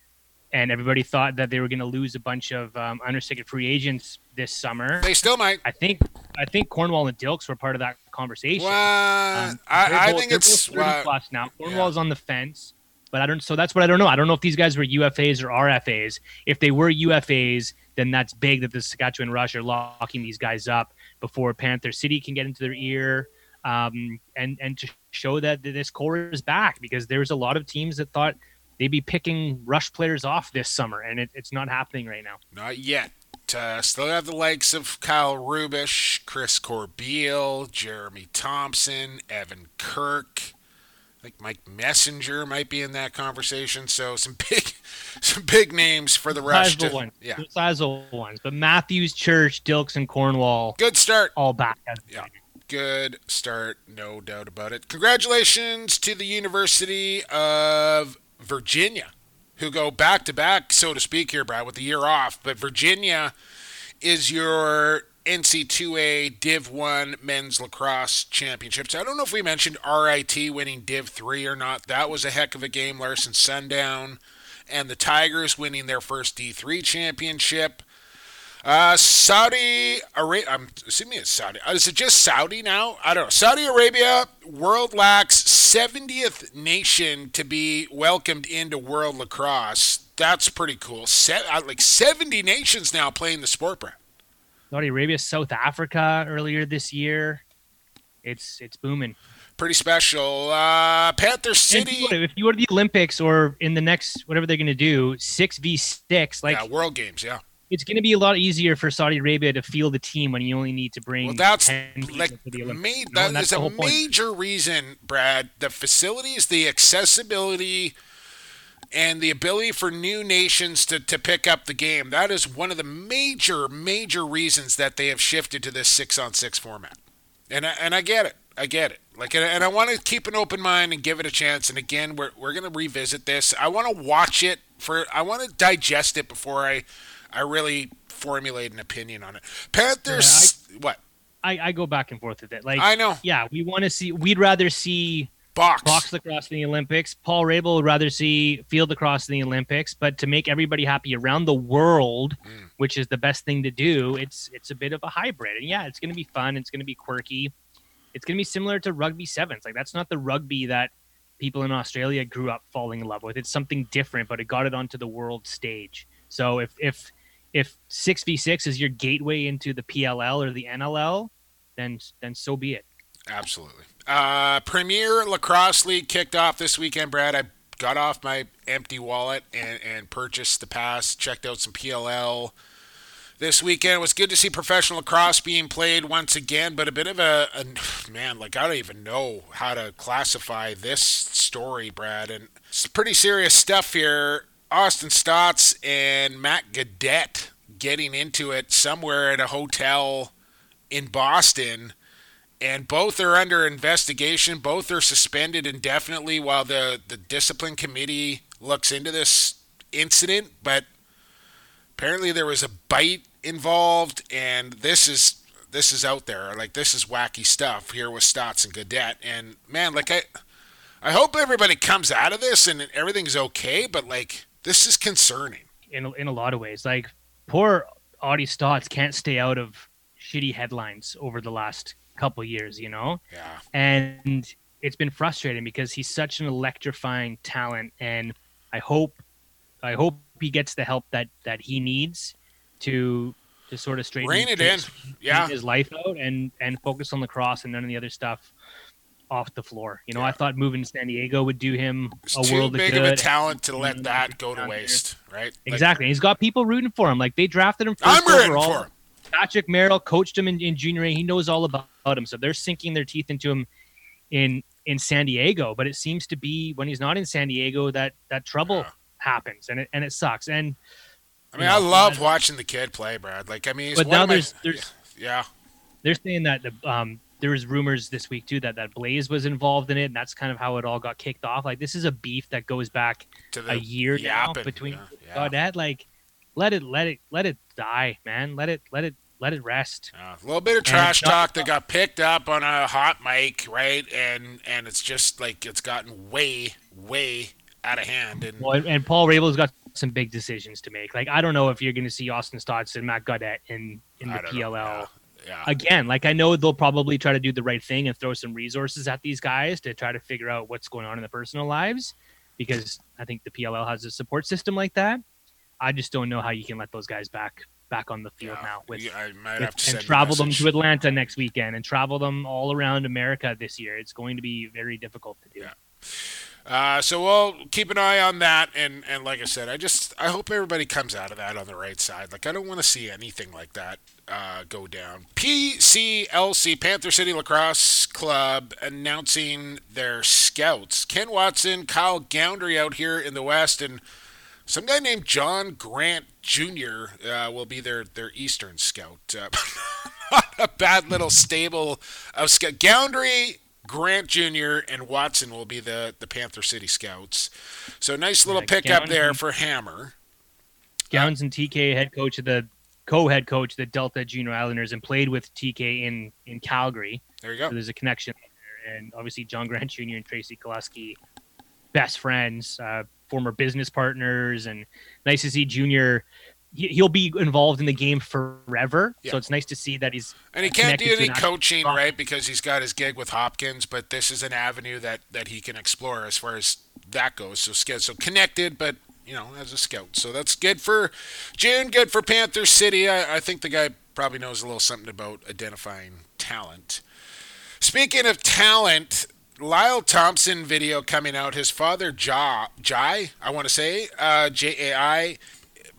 [SPEAKER 2] and everybody thought that they were going to lose a bunch of um, unrestricted free agents this summer.
[SPEAKER 1] They still might.
[SPEAKER 2] I think I think Cornwall and Dilks were part of that conversation.
[SPEAKER 1] Well,
[SPEAKER 2] Um,
[SPEAKER 1] I, I
[SPEAKER 2] both-
[SPEAKER 1] think it's.
[SPEAKER 2] both 30
[SPEAKER 1] well,
[SPEAKER 2] plus now. Cornwall's on the fence, but I don't. So that's what I don't know. I don't know if these guys were UFAs or RFAs. If they were UFAs, then that's big that the Saskatchewan Rush are locking these guys up before Panther City can get into their ear, um, and and to show that this core is back because there's a lot of teams that thought they'd be picking Rush players off this summer, and it, it's not happening right now.
[SPEAKER 1] Not yet. Uh, still have the likes of Kyle Rubisch, Chris Corbeil, Jeremy Thompson, Evan Kirk. I think Mike Messenger might be in that conversation. So some big, some big names for the rush.
[SPEAKER 2] Sizable
[SPEAKER 1] To,
[SPEAKER 2] ones,
[SPEAKER 1] yeah,
[SPEAKER 2] Some sizable ones, but Matthews, Church, Dilks, and Cornwall
[SPEAKER 1] good start.
[SPEAKER 2] all back.
[SPEAKER 1] Yeah. Good start, no doubt about it. Congratulations to the University of Virginia, who go back to back, so to speak, here, Brad, with the year off. But Virginia is your NC2A Div 1 Men's Lacrosse Championships. I don't know if we mentioned RIT winning Div 3 or not. That was a heck of a game, Larson Sundown. And the Tigers winning their first D3 championship. Uh, Saudi Arabia, I'm assuming it's Saudi. uh, Is it just Saudi now? I don't know. Saudi Arabia, World Lax 70th nation to be welcomed into World Lacrosse. That's pretty cool. Uh, like 70 nations now playing the sport, Brad.
[SPEAKER 2] Saudi Arabia, South Africa earlier this year. It's it's booming.
[SPEAKER 1] Pretty special. Uh, Panther City.
[SPEAKER 2] if you, go to, if you go to the Olympics or in the next whatever they're going to do, six v six, like
[SPEAKER 1] yeah, World Games, yeah.
[SPEAKER 2] it's going to be a lot easier for Saudi Arabia to field the team when you only need to bring.
[SPEAKER 1] Well, that's
[SPEAKER 2] 10
[SPEAKER 1] like
[SPEAKER 2] to the Olympics.
[SPEAKER 1] ma- that
[SPEAKER 2] that's
[SPEAKER 1] is a
[SPEAKER 2] whole point.
[SPEAKER 1] major reason, Brad. The facilities, the accessibility, and the ability for new nations to, to pick up the game. That is one of the major, major reasons that they have shifted to this six on six format. And I, and I get it. I get it. Like, and, and I want to keep an open mind and give it a chance. And again, we're, we're going to revisit this. I want to watch it for, I want to digest it before I, I really formulate an opinion on it. Panthers, what?
[SPEAKER 2] I, I go back and forth with it. Like
[SPEAKER 1] I know.
[SPEAKER 2] Yeah, we want to see. We'd rather see
[SPEAKER 1] Box.
[SPEAKER 2] box lacrosse in the Olympics. Paul Rabil would rather see field lacrosse in the Olympics. But to make everybody happy around the world,
[SPEAKER 1] Mm.
[SPEAKER 2] which is the best thing to do, it's it's a bit of a hybrid. And yeah, it's going to be fun. It's going to be quirky. It's going to be similar to rugby sevens. Like that's not the rugby that people in Australia grew up falling in love with. It's something different, but it got it onto the world stage. So if if if six v six is your gateway into the PLL or the NLL, then then so be it.
[SPEAKER 1] Absolutely. Uh, Premier Lacrosse League kicked off this weekend, Brad. I got off my empty wallet and, and purchased the pass, checked out some PLL this weekend. It was good to see professional lacrosse being played once again, but a bit of a, a man, like, I don't even know how to classify this story, Brad. And it's pretty serious stuff here. Austin Staats and Matt Gaudet getting into it somewhere at a hotel in Boston and both are under investigation. Both are suspended indefinitely while the, the discipline committee looks into this incident. But apparently there was a bite involved, and this is this is out there. Like this is wacky stuff here with Staats and Gaudet. And man, like I I hope everybody comes out of this and everything's okay. But like this is concerning.
[SPEAKER 2] in in a lot of ways. Like poor Audie Staats can't stay out of shitty headlines over the last couple years, you know,
[SPEAKER 1] Yeah.
[SPEAKER 2] and it's been frustrating because he's such an electrifying talent, and I hope I hope he gets the help that that he needs to to sort of straighten
[SPEAKER 1] Rein it in.
[SPEAKER 2] his,
[SPEAKER 1] Yeah.
[SPEAKER 2] his life out and and focus on lacrosse and none of the other stuff off the floor. You know,
[SPEAKER 1] Yeah.
[SPEAKER 2] I thought moving to San Diego would do him
[SPEAKER 1] It's
[SPEAKER 2] a
[SPEAKER 1] too
[SPEAKER 2] world
[SPEAKER 1] big
[SPEAKER 2] of
[SPEAKER 1] of a talent to let that go to
[SPEAKER 2] down here.
[SPEAKER 1] waste, right? Like,
[SPEAKER 2] Exactly. He's got people rooting for him. Like they drafted him 1st
[SPEAKER 1] I'm rooting
[SPEAKER 2] overall.
[SPEAKER 1] for him.
[SPEAKER 2] Patrick Merrill coached him in, in junior A. He knows all about him. So they're sinking their teeth into him in in San Diego. But it seems to be when he's not in San Diego that that trouble
[SPEAKER 1] Yeah.
[SPEAKER 2] happens and it and it sucks. And
[SPEAKER 1] I mean,
[SPEAKER 2] you
[SPEAKER 1] I love watching the kid play, Brad. Like, I mean,
[SPEAKER 2] but now there's there's
[SPEAKER 1] yeah,
[SPEAKER 2] they're saying that the um there was rumors this week too that that Blaze was involved in it, and that's kind of how it all got kicked off. Like this is a beef that goes back
[SPEAKER 1] to the
[SPEAKER 2] a year now between
[SPEAKER 1] yeah, yeah.
[SPEAKER 2] Like let it let it let it die, man. Let it let it let it rest.
[SPEAKER 1] Yeah, a little bit of trash talk that got picked up on a hot mic, right? And and it's just like it's gotten way, way out of hand. And
[SPEAKER 2] Well, and, Paul Rabil's got some big decisions to make. Like I don't know if you're going to see Austin Staats and Matt Gaudet in in the
[SPEAKER 1] I don't know,
[SPEAKER 2] PLL
[SPEAKER 1] yeah, yeah.
[SPEAKER 2] again. Like I know they'll probably try to do the right thing and throw some resources at these guys to try to figure out what's going on in their personal lives, because I think the PLL has a support system like that. I just don't know how you can let those guys back back on the field
[SPEAKER 1] Yeah,
[SPEAKER 2] now with.
[SPEAKER 1] yeah, I might
[SPEAKER 2] with-
[SPEAKER 1] have to
[SPEAKER 2] and travel them to Atlanta next weekend and travel them all around America this year. It's going to be very difficult to do.
[SPEAKER 1] Yeah. Uh, so we'll keep an eye on that, and and like I said, I just I hope everybody comes out of that on the right side. Like I don't want to see anything like that uh, go down. PCLC Panther City Lacrosse Club announcing their scouts: Ken Watson, Kyle Goundry out here in the West, and some guy named John Grant Jr. Uh, will be their their Eastern scout. Uh, a bad little stable of scout. Goundry, Grant Jr. and Watson will be the the Panther City Scouts. So nice little
[SPEAKER 2] Yeah,
[SPEAKER 1] pickup there
[SPEAKER 2] Goundry-
[SPEAKER 1] for Hammer.
[SPEAKER 2] Gowns and TK, head coach of the co-head coach of the Delta Junior Islanders, and played with TK in in Calgary.
[SPEAKER 1] There you
[SPEAKER 2] So
[SPEAKER 1] go.
[SPEAKER 2] there's a connection there. And obviously, John Grant Jr. and Tracy Kelusky, best friends, uh, former business partners, and nice to see Junior. he- He'll be involved in the game forever,
[SPEAKER 1] Yeah.
[SPEAKER 2] so it's nice to see that he's
[SPEAKER 1] And he can't do any coaching, right? Because he's got his gig with Hopkins. But this is an avenue that that he can explore as far as that goes. So so connected, but you know, as a scout. So that's good for June. Good for Panther City. I, I think the guy probably knows a little something about identifying talent. Speaking of talent, Lyle Thompson video coming out. His father, Ja, Jai, I want to say, uh, J A I,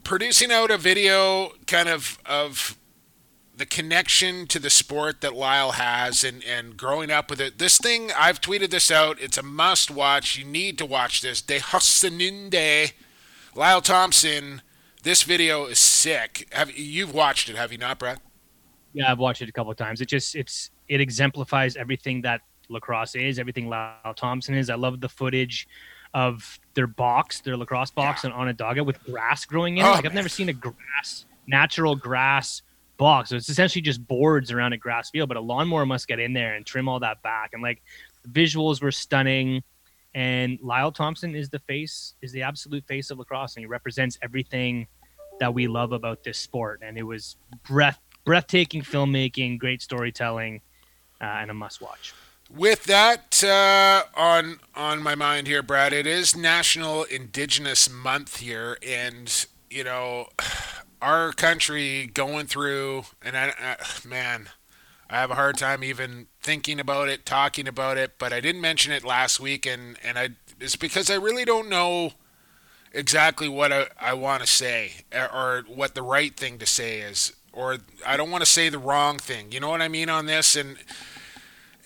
[SPEAKER 1] producing out a video kind of of the connection to the sport that Lyle has and, and growing up with it. This thing, I've tweeted this out. It's a must watch. You need to watch this. De Husseninde, Lyle Thompson. This video is sick. Have you've watched it? Have you not, Brad?
[SPEAKER 2] Yeah, I've watched it a couple times. It just it's it exemplifies everything that lacrosse is, everything Lyle Thompson is. I love the footage of their box, their lacrosse box,
[SPEAKER 1] Yeah.
[SPEAKER 2] and Onondaga with grass growing in it.
[SPEAKER 1] Oh,
[SPEAKER 2] like I've never seen a grass, natural grass box. So it's essentially just boards around a grass field, but a lawnmower must get in there and trim all that back. And like the visuals were stunning. And Lyle Thompson is the face, is the absolute face of lacrosse, and he represents everything that we love about this sport. And it was breath, breathtaking filmmaking, great storytelling, uh, and a must watch.
[SPEAKER 1] With that uh, on on my mind here, Brad, it is National Indigenous Month here, and you know, our country going through, and I, I, man, I have a hard time even thinking about it, talking about it. But I didn't mention it last week, and and I it's because I really don't know exactly what I, I want to say or- or what the right thing to say is, or I don't want to say the wrong thing. You know what I mean on this, and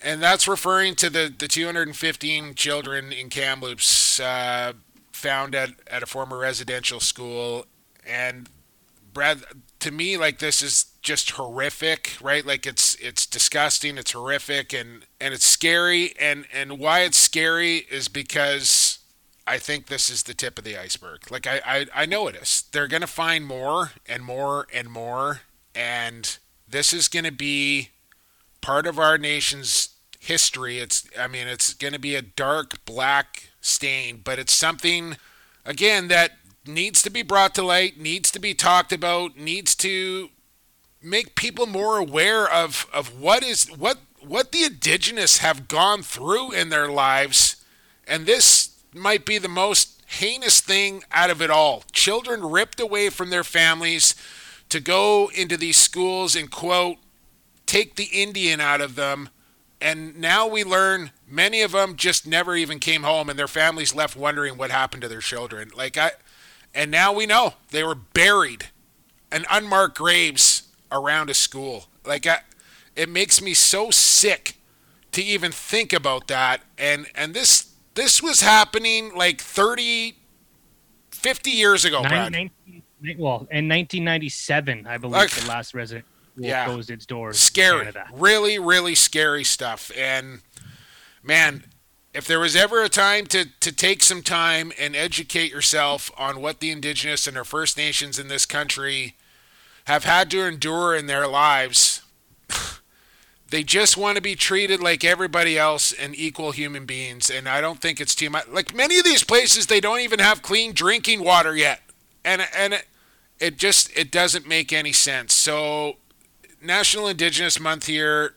[SPEAKER 1] and that's referring to the, the 215 children in Kamloops uh, found at, at a former residential school. And Brad, to me, like this is just horrific, right? Like it's it's disgusting, it's horrific, and and it's scary. And and why it's scary is because I think this is the tip of the iceberg. Like I I, I know it is. They're gonna find more and more and more, and this is gonna be part of our nation's history. It's I mean it's going to be a dark black stain, but it's something again that needs to be brought to light, needs to be talked about, needs to make people more aware of of what is what what the indigenous have gone through in their lives. And this might be the most heinous thing out of it all. Children ripped away from their families to go into these schools and quote take the Indian out of them. And now we learn many of them just never even came home and their families left wondering what happened to their children. Like I and now we know they were buried in unmarked graves around a school. Like I, it makes me so sick to even think about that and and this this was happening like 30 50 years ago,
[SPEAKER 2] Nine-
[SPEAKER 1] Brad.
[SPEAKER 2] 19 well, in 1997, I believe
[SPEAKER 1] Like-
[SPEAKER 2] the last resident
[SPEAKER 1] Yeah.
[SPEAKER 2] closed its doors.
[SPEAKER 1] scary. Really really scary stuff. And man if there was ever a time to, to take some time and educate yourself on what the indigenous and our first nations in this country have had to endure in their lives they just want to be treated like everybody else and equal human beings. And i don't think it's too much. Like many of these places they don't even have clean drinking water yet. And and it, it just it doesn't make any sense. So National Indigenous Month here.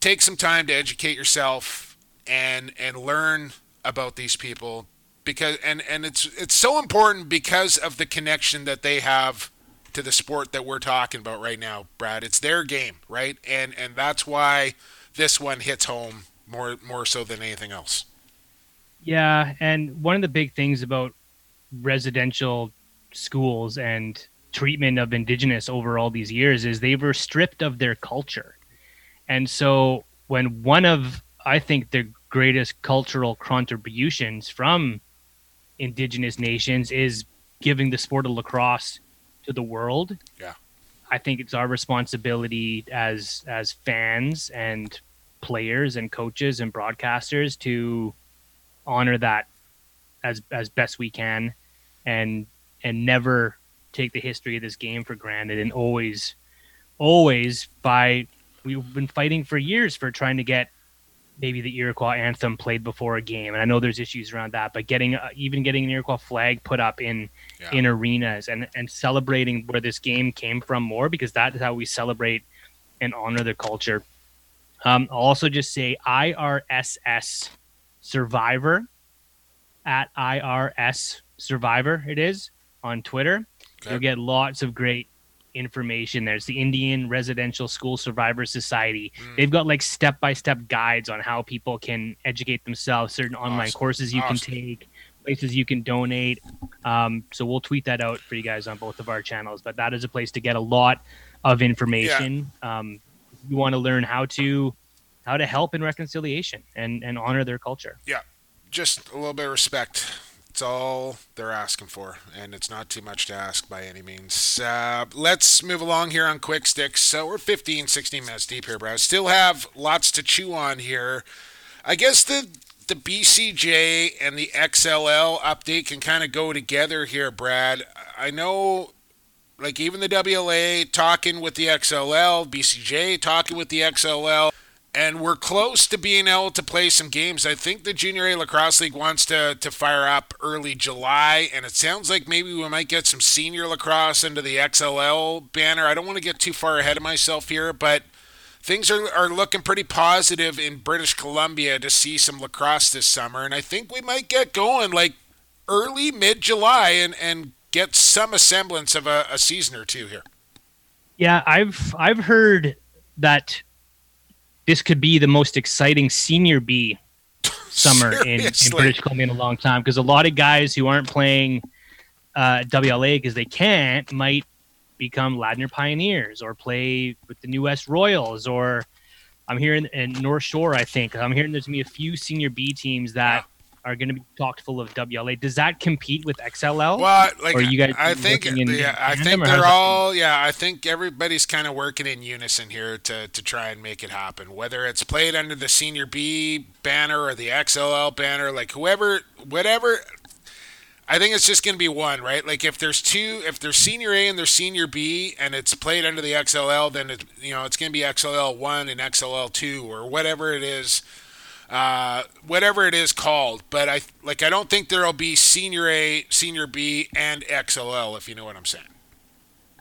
[SPEAKER 1] Take some time to educate yourself and and learn about these people because and and it's it's so important because of the connection that they have to the sport that we're talking about right now, Brad. It's their game, right? And and that's why this one hits home more more so than anything else.
[SPEAKER 2] Yeah, and one of the big things about residential schools and treatment of indigenous over all these years is they were stripped of their culture. And so when one of I think the greatest cultural contributions from indigenous nations is giving the sport of lacrosse to the world.
[SPEAKER 1] Yeah.
[SPEAKER 2] I think it's our responsibility as as fans and players and coaches and broadcasters to honor that as as best we can and and never take the history of this game for granted and always always by we've been fighting for years for trying to get maybe the Iroquois anthem played before a game and I know there's issues around that but getting uh, even getting an Iroquois flag put up in
[SPEAKER 1] Yeah.
[SPEAKER 2] in arenas and and celebrating where this game came from more because that is how we celebrate and honor the culture um, I'll also just say IRSS Survivor at IRS Survivor. It is on Twitter.
[SPEAKER 1] Okay.
[SPEAKER 2] You'll get lots of great information there. It's the Indian Residential School Survivor Society.
[SPEAKER 1] Mm.
[SPEAKER 2] They've got like step by step guides on how people can educate themselves, certain online courses you
[SPEAKER 1] Awesome.
[SPEAKER 2] can take, places you can donate. Um, so we'll tweet that out for you guys on both of our channels. But that is a place to get a lot of information. Um, you want to learn how to how to help in reconciliation and and honor their culture.
[SPEAKER 1] Yeah, just a little bit of respect. It's all they're asking for, and it's not too much to ask by any means. Uh, let's move along here on Quick Sticks. So we're 15, 16 minutes deep here, Brad. Still have lots to chew on here. I guess the the BCJ and the XLL update can kind of go together here, Brad. I know, like even the WLA talking with the XLL, BCJ talking with the XLL and we're close to being able to play some games. I think the Junior A Lacrosse League wants to, to fire up early July, and it sounds like maybe we might get some senior lacrosse into the XLL banner. I don't want to get too far ahead of myself here, but things are, are looking pretty positive in British Columbia to see some lacrosse this summer, and I think we might get going like early mid July and, and get some semblance of a, a season or two here.
[SPEAKER 2] Yeah, I've I've heard that this could be the most exciting senior B summer in, in, British Columbia in a long time because a lot of guys who aren't playing uh, WLA because they can't might become Ladner Pioneers or play with the New West Royals or I'm hearing in North Shore. I think I'm hearing there's gonna be a few senior B teams that are going to be talked full of WLA. Does that compete with XLL?
[SPEAKER 1] Well, like or you guys, I think, yeah, I think they're all, yeah, I think everybody's kind of working in unison here to to try and make it happen. Whether it's played under the Senior B banner or the XLL banner, like whoever, whatever. I think it's just going to be one, right? Like if there's two, if there's Senior A and there's Senior B, and it's played under the XLL, then it, you know it's going to be XLL one and XLL two or whatever it is uh, whatever it is called. But I like I don't think there'll be senior A, senior B, and XLL if you know what I'm saying.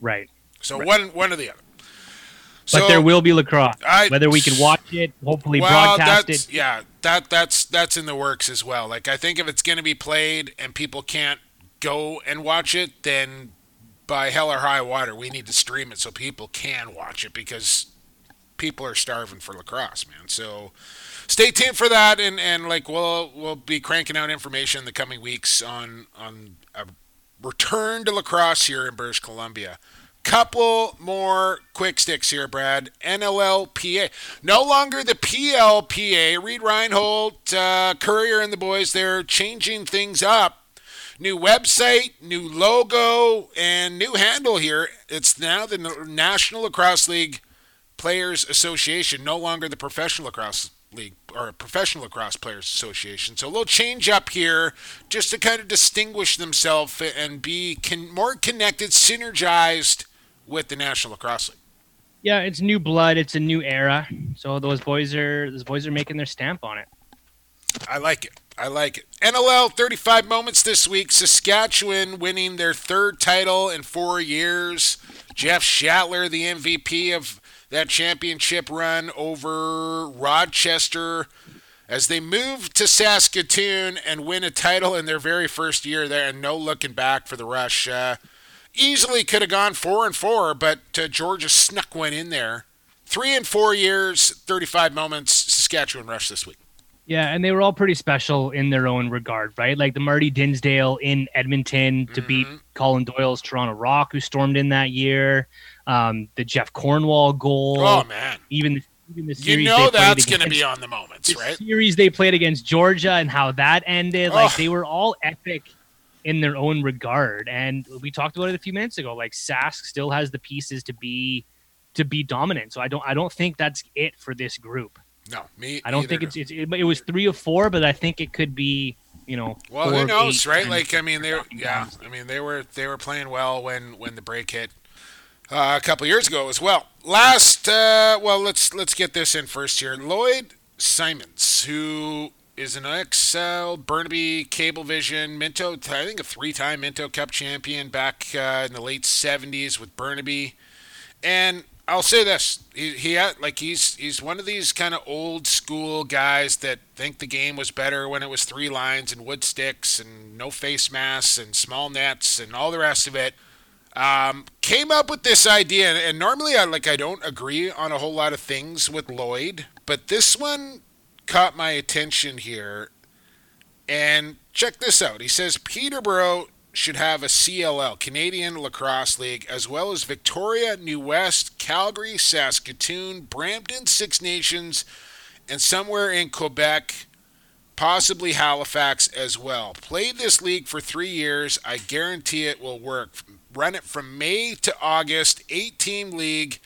[SPEAKER 2] Right.
[SPEAKER 1] So
[SPEAKER 2] right.
[SPEAKER 1] one one or the other.
[SPEAKER 2] But so, there will be lacrosse. I, Whether we can watch it, hopefully well, broadcast it.
[SPEAKER 1] Yeah, that that's that's in the works as well. Like I think if it's going to be played and people can't go and watch it, then by hell or high water, we need to stream it so people can watch it because people are starving for lacrosse, man. So stay tuned for that, and, and like we'll we'll be cranking out information in the coming weeks on on a return to lacrosse here in British Columbia. Couple more quick sticks here, Brad. NLLPA, no longer the PLPA. Reid Reinhold, uh, Courier, and the boys they're changing things up. New website, new logo, and new handle here. It's now the National Lacrosse League Players Association, no longer the Professional Lacrosse League or Professional Lacrosse Players Association. So a little change up here just to kind of distinguish themselves and be con- more connected, synergized with the National Lacrosse League.
[SPEAKER 2] Yeah, it's new blood. It's a new era. So those boys are those boys are making their stamp on it.
[SPEAKER 1] I like it. I like it. NLL 35 moments this week. Saskatchewan winning their third title in four years. Jeff Shattler, the MVP of that championship run over Rochester as they move to Saskatoon and win a title in their very first year there, and no looking back for the Rush. Uh, easily could have gone four and four, but uh, Georgia snuck one in there. Three and four years, 35 moments, Saskatchewan Rush this week.
[SPEAKER 2] Yeah, and they were all pretty special in their own regard, right? Like the Marty Dinsdale in Edmonton to mm-hmm. beat Colin Doyle's Toronto Rock, who stormed in that year um, the Jeff Cornwall goal.
[SPEAKER 1] Oh man,
[SPEAKER 2] even even the series
[SPEAKER 1] you know that's going to be on the moments,
[SPEAKER 2] the
[SPEAKER 1] right?
[SPEAKER 2] Series they played against Georgia and how that ended, oh. like they were all epic in their own regard. And we talked about it a few minutes ago. Like Sask still has the pieces to be to be dominant. So I don't I don't think that's it for this group.
[SPEAKER 1] No, me.
[SPEAKER 2] I don't think it's, it's it, it was three or four, but I think it could be you know.
[SPEAKER 1] Well, who knows, right? Like I mean, they were yeah. I mean, they were they were playing well when when the break hit uh, a couple years ago as well. Last, uh, well, let's let's get this in first here. Lloyd Simons, who is an XL Burnaby Cablevision Minto, I think a three-time Minto Cup champion back uh, in the late '70s with Burnaby, and I'll say this: he, he had, like he's he's one of these kind of old school guys that think the game was better when it was three lines and wood sticks and no face masks and small nets and all the rest of it um, came up with this idea, and normally I like I don't agree on a whole lot of things with Lloyd, but this one caught my attention here. And check this out. He says Peterborough should have a CLL, Canadian Lacrosse League, as well as Victoria, New West, Calgary, Saskatoon, Brampton, Six Nations, and somewhere in Quebec, possibly Halifax as well. Play this league for three years. I guarantee it will work. Run it from May to August, eight team league.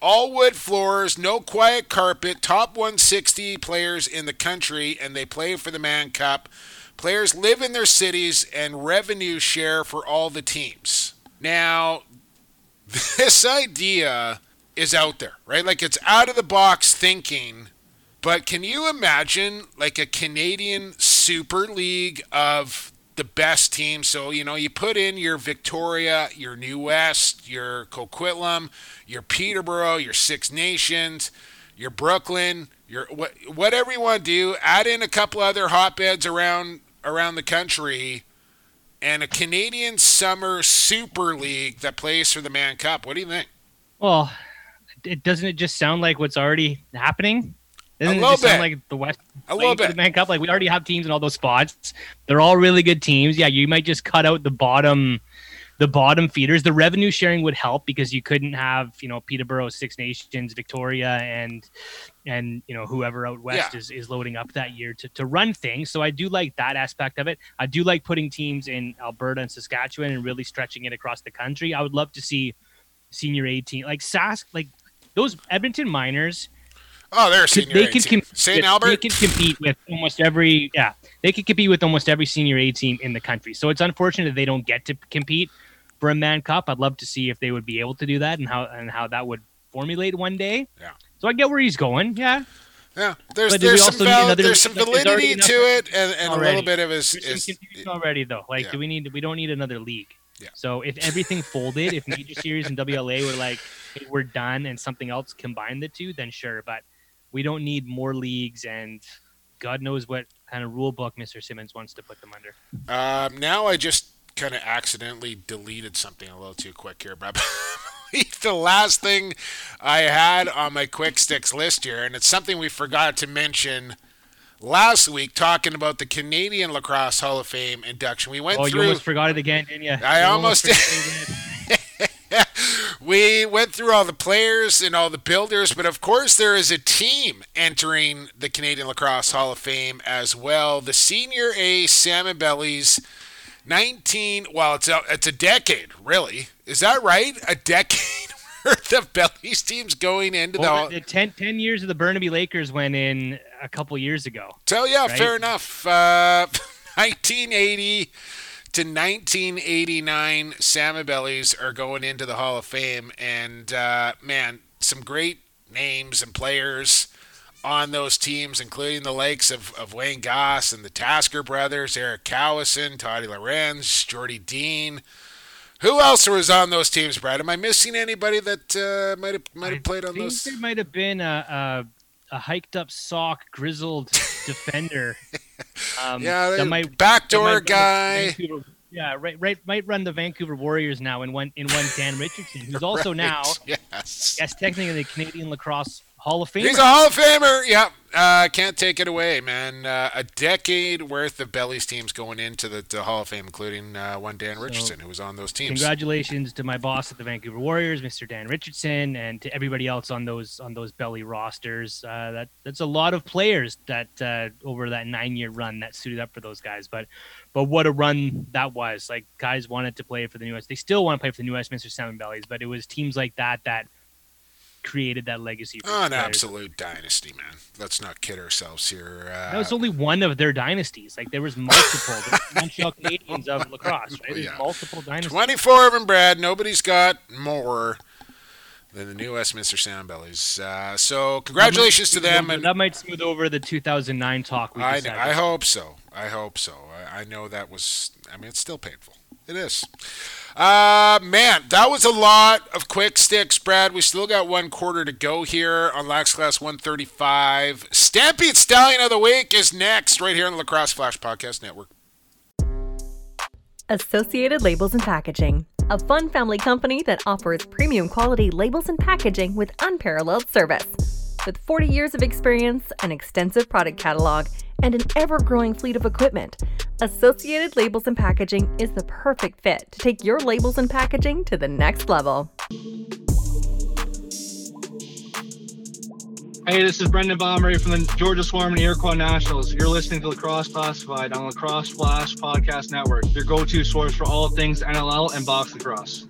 [SPEAKER 1] All wood floors, no quiet carpet, top 160 players in the country, and they play for the Mann Cup. Players live in their cities and revenue share for all the teams. Now, this idea is out there, right? Like it's out of the box thinking. But can you imagine like a Canadian Super League of the best team. So, you know, you put in your Victoria, your New West, your Coquitlam, your Peterborough, your Six Nations, your Brooklin, your what, whatever you want to do, add in a couple other hotbeds around around the country and a Canadian Summer Super League that plays for the Mann Cup. What do you think?
[SPEAKER 2] Well, it doesn't it just sound like what's already happening? Doesn't
[SPEAKER 1] A
[SPEAKER 2] it
[SPEAKER 1] little bit.
[SPEAKER 2] like the West
[SPEAKER 1] A little bit.
[SPEAKER 2] Mann Cup? Like we already have teams in all those spots. They're all really good teams. Yeah, you might just cut out the bottom the bottom feeders. The revenue sharing would help because you couldn't have, you know, Peterborough, Six Nations, Victoria and and you know whoever out west
[SPEAKER 1] Yeah.
[SPEAKER 2] is, is loading up that year to, to run things. So I do like that aspect of it. I do like putting teams in Alberta and Saskatchewan and really stretching it across the country. I would love to see senior 18 like Sask like those Edmonton Miners
[SPEAKER 1] Oh, they're a senior
[SPEAKER 2] they could
[SPEAKER 1] team.
[SPEAKER 2] com-
[SPEAKER 1] St. Albert.
[SPEAKER 2] They could compete with almost every yeah. They could compete with almost every senior A team in the country. So it's unfortunate they don't get to compete for a Mann Cup. I'd love to see if they would be able to do that and how and how that would formulate one day.
[SPEAKER 1] Yeah.
[SPEAKER 2] So I get where he's going. Yeah.
[SPEAKER 1] Yeah, there's
[SPEAKER 2] But do we
[SPEAKER 1] there's some val-
[SPEAKER 2] another-
[SPEAKER 1] there's some validity to it, and, and a little bit of is,
[SPEAKER 2] There's
[SPEAKER 1] is
[SPEAKER 2] confusion already though. Like,
[SPEAKER 1] yeah.
[SPEAKER 2] do we need? We don't need another league.
[SPEAKER 1] Yeah.
[SPEAKER 2] So if everything folded, if Major Series and WLA were like, hey, we're done, and something else combined the two, then sure. But we don't need more leagues, and God knows what kind of rule book Mr. Simmons wants to put them under.
[SPEAKER 1] Um, now I just kind of accidentally deleted something a little too quick here, but the last thing I had on my quick sticks list here, and it's something we forgot to mention last week, talking about the Canadian Lacrosse Hall of Fame induction. We went
[SPEAKER 2] Oh, you
[SPEAKER 1] through.
[SPEAKER 2] almost forgot it again, didn't you?
[SPEAKER 1] I
[SPEAKER 2] You
[SPEAKER 1] almost
[SPEAKER 2] it again.
[SPEAKER 1] We went through all the players and all the builders, but of course there is a team entering the Canadian Lacrosse Hall of Fame as well. The Senior A Salmon Bellies, 19. Well, it's a, it's a decade, really. Is that right? A decade worth of Bellies teams going into
[SPEAKER 2] Well,
[SPEAKER 1] the.
[SPEAKER 2] the 10, 10 years of the Burnaby Lakers went in a couple years ago.
[SPEAKER 1] So yeah,
[SPEAKER 2] right?
[SPEAKER 1] fair enough. Uh, 1980 to 1989, Salmon Bellies are going into the Hall of Fame, and uh, man, some great names and players on those teams, including the likes of, of Wayne Goss and the Tasker brothers, Eric Cowison, Toddy Lorenz, Geordie Dean. Who else was on those teams, Brad? Am I missing anybody that uh, might have might have played on those?
[SPEAKER 2] I think
[SPEAKER 1] those?
[SPEAKER 2] there might have been a, a, a hiked up sock, grizzled defender. Um,
[SPEAKER 1] Yeah,
[SPEAKER 2] might
[SPEAKER 1] backdoor
[SPEAKER 2] might
[SPEAKER 1] guy.
[SPEAKER 2] Yeah, right, right. Might run the Vancouver Warriors now in one in one Dan Richardson, who's also now
[SPEAKER 1] yes.
[SPEAKER 2] yes, technically the Canadian Lacrosse Hall of Fame.
[SPEAKER 1] He's a Hall of Famer. Yeah, uh, can't take it away, man. Uh, a decade worth of Bellies teams going into the, the Hall of Fame, including uh, one Dan Richardson who was on those teams.
[SPEAKER 2] Congratulations to my boss at the Vancouver Warriors, Mr. Dan Richardson, and to everybody else on those on those belly rosters. Uh, that that's a lot of players that uh, over that nine year run that suited up for those guys. But but what a run that was! Like guys wanted to play for the New West. They still want to play for the New Westminster Salmon Bellies, but it was teams like that that created that legacy.
[SPEAKER 1] Oh, an
[SPEAKER 2] players.
[SPEAKER 1] absolute dynasty, man. Let's not kid ourselves here. Uh,
[SPEAKER 2] That was only one of their dynasties. Like there was multiple. Montreal Canadiens of lacrosse, right? There's
[SPEAKER 1] Yeah.
[SPEAKER 2] multiple dynasties.
[SPEAKER 1] 24 of them, Brad. Nobody's got more than the new Westminster Salmon Bellies. Uh, so congratulations to them. And
[SPEAKER 2] that might smooth over the 2009 talk. We
[SPEAKER 1] I,
[SPEAKER 2] just
[SPEAKER 1] know,
[SPEAKER 2] had.
[SPEAKER 1] I hope so. I hope so. I, I know that was. I mean, it's still painful. It is. Uh, man, that was a lot of quick sticks, Brad. We still got one quarter to go here on Lax Class 135. Stampede Stallion of the Week is next, right here on the Lacrosse Flash Podcast Network.
[SPEAKER 7] Associated Labels and Packaging, a fun family company that offers premium quality labels and packaging with unparalleled service. With 40 years of experience, an extensive product catalog, and an ever growing fleet of equipment, Associated Labels and Packaging is the perfect fit to take your labels and packaging to the next level.
[SPEAKER 8] Hey, this is Brendan Bomberry from the Georgia Swarm and Iroquois Nationals. You're listening to Lacrosse Classified on Lacrosse Flash Podcast Network, your go-to source for all things NLL and box lacrosse.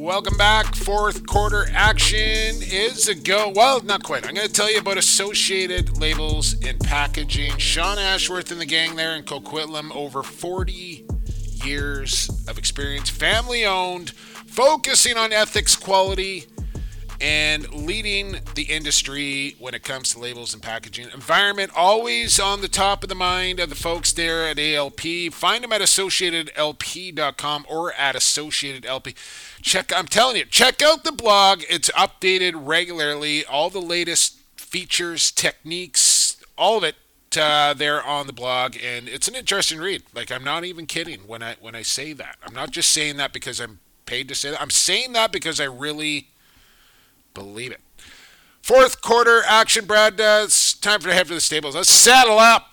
[SPEAKER 1] Welcome back. Fourth quarter action is a go. Well, not quite. I'm going to tell you about Associated Labels and Packaging. Sean Ashworth and the gang there in Coquitlam, over 40 years of experience, family owned, focusing on ethics, quality, and leading the industry when it comes to labels and packaging. Environment always on the top of the mind of the folks there at ALP. Find them at associatedlp.com or at associatedlp. Check I'm telling you, check out the blog. It's updated regularly. All the latest features, techniques, all of it uh, there on the blog and it's an interesting read. Like I'm not even kidding when I when I say that. I'm not just saying that because I'm paid to say that. I'm saying that because I really Believe it. Fourth quarter action, Brad. Uh, it's time for to head for the stables. Let's saddle up.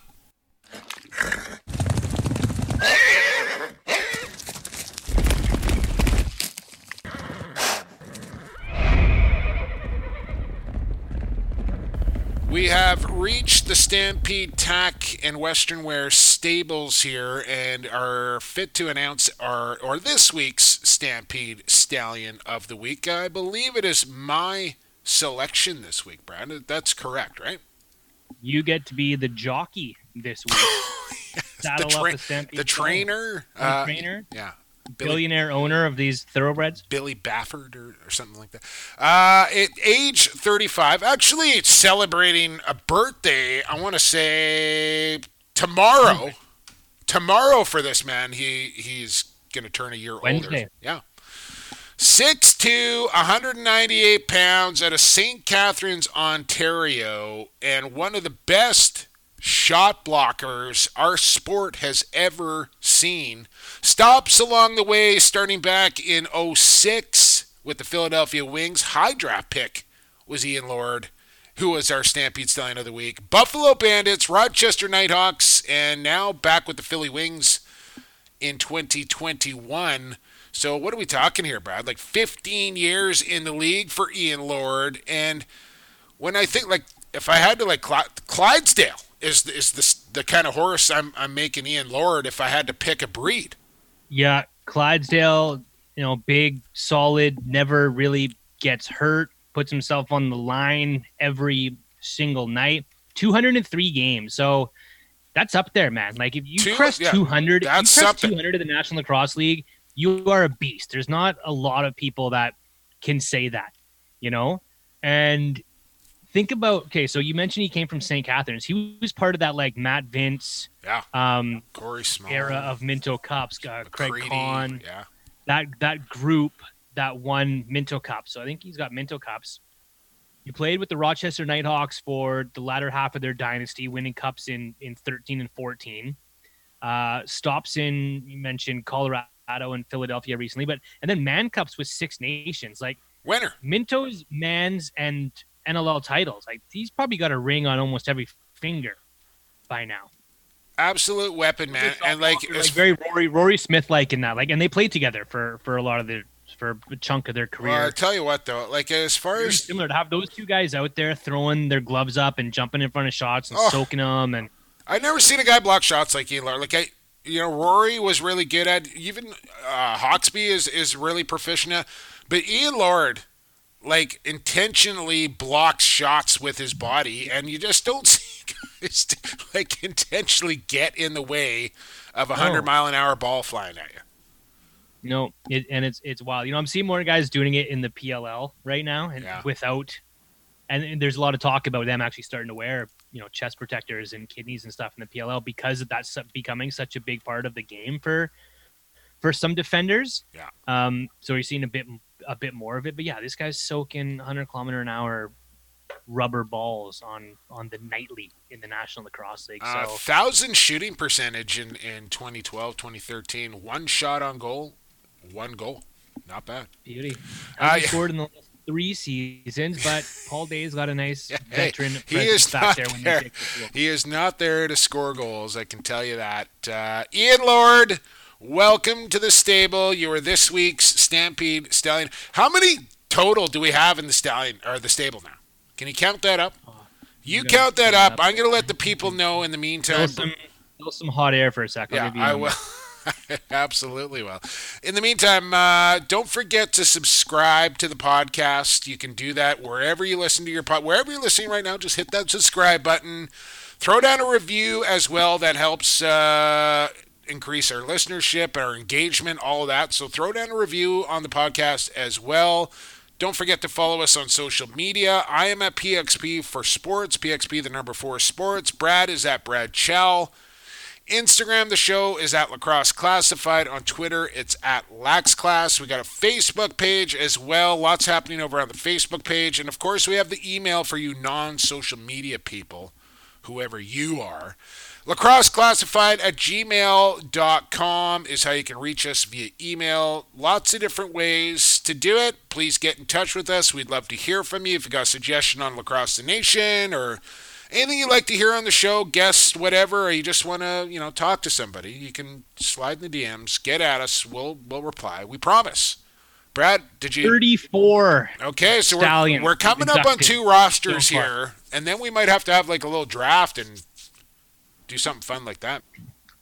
[SPEAKER 1] We have reached the Stampede Tack and Western Wear stables here and are fit to announce our or this week's Stampede Stallion of the Week. I believe it is my selection this week, Brad. That's correct, right?
[SPEAKER 2] You get to be the jockey this week. Saddle
[SPEAKER 1] the, tra-
[SPEAKER 2] Stampede
[SPEAKER 1] the trainer.
[SPEAKER 2] The
[SPEAKER 1] uh,
[SPEAKER 2] trainer.
[SPEAKER 1] Yeah.
[SPEAKER 2] Billionaire owner of these thoroughbreds.
[SPEAKER 1] Billy Bafford or, or something like that. Uh, at age 35, actually, it's celebrating a birthday. I want to say tomorrow. tomorrow for this man, he he's going to turn a year
[SPEAKER 2] Wednesday.
[SPEAKER 1] older. Yeah. 6'2", 198 pounds out of St. Catharines, Ontario, and one of the best shot blockers our sport has ever seen. Stops along the way, starting back in 06 with the Philadelphia Wings. High draft pick was Ian Lord, who was our Stampede Stallion of the Week. Buffalo Bandits, Rochester Nighthawks, and now back with the Philly Wings in 2021. So what are we talking here, Brad? Like 15 years in the league for Ian Lord, and when I think like if I had to like Clydesdale is is the the kind of horse I'm I'm making Ian Lord if I had to pick a breed.
[SPEAKER 2] Yeah, Clydesdale, you know, big, solid, never really gets hurt, puts himself on the line every single night. 203 games. So that's up there, man. Like if you
[SPEAKER 1] Two-
[SPEAKER 2] press
[SPEAKER 1] yeah,
[SPEAKER 2] 200, if you press
[SPEAKER 1] something.
[SPEAKER 2] 200 in the National Lacrosse League, you are a beast. There's not a lot of people that can say that, you know? And think about okay, so you mentioned he came from St. Catharines. He was part of that like Matt Vince
[SPEAKER 1] Yeah,
[SPEAKER 2] um
[SPEAKER 1] Corey Small
[SPEAKER 2] era of Minto Cups, uh, Craig Kahn,
[SPEAKER 1] Yeah,
[SPEAKER 2] that that group that won Minto Cups. So I think he's got Minto Cups. He played with the Rochester Nighthawks for the latter half of their dynasty, winning cups in in 13 and 14. Uh, stops in you mentioned Colorado and Philadelphia recently, but and then Mann Cups with Six Nations. Like
[SPEAKER 1] winner.
[SPEAKER 2] Minto's Mans and NLL titles. Like he's probably got a ring on almost every finger by now.
[SPEAKER 1] Absolute weapon, man. And like,
[SPEAKER 2] like very Rory Rory Smith like in that. Like and they played together for for a lot of their for a chunk of their career.
[SPEAKER 1] well, I tell you what though, like as far
[SPEAKER 2] Very
[SPEAKER 1] as
[SPEAKER 2] similar to have those two guys out there throwing their gloves up and jumping in front of shots and
[SPEAKER 1] Oh.
[SPEAKER 2] soaking them and
[SPEAKER 1] I've never seen a guy block shots like Ian Lord. Like I, you know, Rory was really good at. Even uh, Hawksby is is really proficient at. But Ian Lord, like intentionally blocks shots with his body, and you just don't see guys like intentionally get in the way of a hundred
[SPEAKER 2] No.
[SPEAKER 1] mile an hour ball flying at you.
[SPEAKER 2] No, it, and it's it's wild. You know, I'm seeing more guys doing it in the PLL right now and
[SPEAKER 1] Yeah.
[SPEAKER 2] without and, there's a lot of talk about them actually starting to wear, you know, chest protectors and kidneys and stuff in the PLL because that's becoming such a big part of the game for for some defenders.
[SPEAKER 1] Yeah.
[SPEAKER 2] Um so you're seeing a bit a bit more of it, but yeah, this guy's soaking 100 kilometer an hour rubber balls on on the nightly in the National Lacrosse League. So
[SPEAKER 1] Uh, thousand shooting percentage in in 2012, 2013. One shot on goal, one goal. Not bad.
[SPEAKER 2] Beauty.
[SPEAKER 1] Uh,
[SPEAKER 2] Has
[SPEAKER 1] yeah.
[SPEAKER 2] scored in the last three seasons, but Paul Day's got a nice
[SPEAKER 1] Hey,
[SPEAKER 2] veteran
[SPEAKER 1] he
[SPEAKER 2] presence
[SPEAKER 1] is
[SPEAKER 2] back
[SPEAKER 1] not
[SPEAKER 2] there when
[SPEAKER 1] there.
[SPEAKER 2] they take the field.
[SPEAKER 1] He is not there to score goals. I can tell you that. Uh, Ian Lord, welcome to the stable. You are this week's Stampede Stallion. How many total do we have in the stallion or the stable now? Can you count that up? You
[SPEAKER 2] gotta
[SPEAKER 1] count that up.
[SPEAKER 2] up.
[SPEAKER 1] I'm going to let the people know in the meantime.
[SPEAKER 2] Some, some hot air for a second.
[SPEAKER 1] Yeah, I will. Absolutely will. In the meantime, uh, don't forget to subscribe to the podcast. You can do that wherever you listen to your pod. Wherever you're listening right now, just hit that subscribe button. Throw down a review as well. That helps uh, increase our listenership, our engagement, all that. So throw down a review on the podcast as well. Don't forget to follow us on social media. I am at PXP for sports. PXP the number four sports. Brad is at Brad Chell. Instagram, the show is at Lacrosse Classified. On Twitter, it's at LaxClass. We got a Facebook page as well. Lots happening over on the Facebook page. And of course, we have the email for you non social media people, whoever you are. Lacrosse Classified at gmail.com is how you can reach us via email. Lots of different ways to do it. Please get in touch with us. We'd love to hear from you. If you got a suggestion on Lacrosse the Nation or anything you'd like to hear on the show, guests, whatever, or you just want to, you know, talk to somebody, you can slide in the DMs, get at us. We'll we'll reply. We promise. Brad, did you?
[SPEAKER 2] 34.
[SPEAKER 1] Okay, so we're, we're coming up on two rosters
[SPEAKER 2] so
[SPEAKER 1] here, and then we might have to have like a little draft and do something fun like that.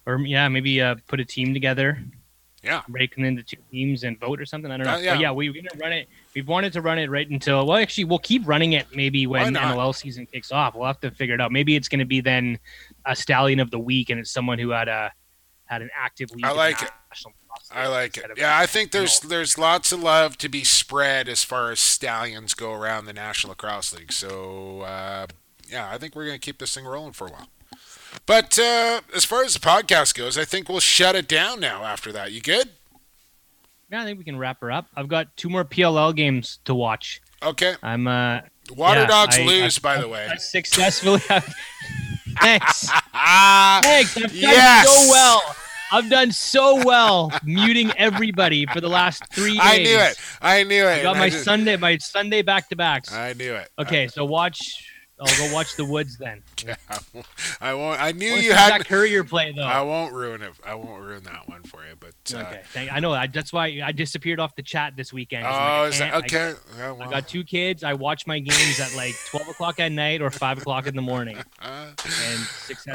[SPEAKER 2] Or yeah, maybe uh, put a team together.
[SPEAKER 1] Yeah.
[SPEAKER 2] Break them into two teams and vote or something. I don't know.
[SPEAKER 1] Uh, yeah.
[SPEAKER 2] But yeah, we, we're gonna run it. We've wanted to run it right until well, actually, we'll keep running it maybe when
[SPEAKER 1] not?
[SPEAKER 2] NLL season kicks off. We'll have to figure it out. Maybe it's gonna be then a stallion of the week, and it's someone who had a had an active week.
[SPEAKER 1] I like it. I like it. Yeah, I think there's there's lots of love to be spread as far as stallions go around the National Lacrosse League. So uh, yeah, I think we're gonna keep this thing rolling for a while. But uh, as far as the podcast goes, I think we'll shut it down now. After that, you good?
[SPEAKER 2] Yeah, I think we can wrap her up. I've got two more PLL games to watch.
[SPEAKER 1] Okay.
[SPEAKER 2] I'm uh
[SPEAKER 1] Water
[SPEAKER 2] yeah,
[SPEAKER 1] Dogs
[SPEAKER 2] I-
[SPEAKER 1] lose,
[SPEAKER 2] I-
[SPEAKER 1] by the way.
[SPEAKER 2] I successfully. Thanks. Thanks. I've done
[SPEAKER 1] yes.
[SPEAKER 2] so well. I've done so well muting everybody for the last three days.
[SPEAKER 1] I knew it. I knew it.
[SPEAKER 2] I got my
[SPEAKER 1] I
[SPEAKER 2] Sunday, my Sunday back to backs.
[SPEAKER 1] I knew it.
[SPEAKER 2] Okay, so watch. I'll go watch the Woods then.
[SPEAKER 1] I won't. I knew you had.
[SPEAKER 2] Zach Currier play though.
[SPEAKER 1] I won't ruin it. I won't ruin that one for you. But uh,
[SPEAKER 2] okay, thank, I know. I, that's why I disappeared off the chat this weekend.
[SPEAKER 1] Oh,
[SPEAKER 2] like,
[SPEAKER 1] is that
[SPEAKER 2] can't- I-
[SPEAKER 1] okay? Yeah,
[SPEAKER 2] I got two kids. I watch my games at like 12 o'clock at night or 5 o'clock in the morning.
[SPEAKER 1] uh,
[SPEAKER 2] And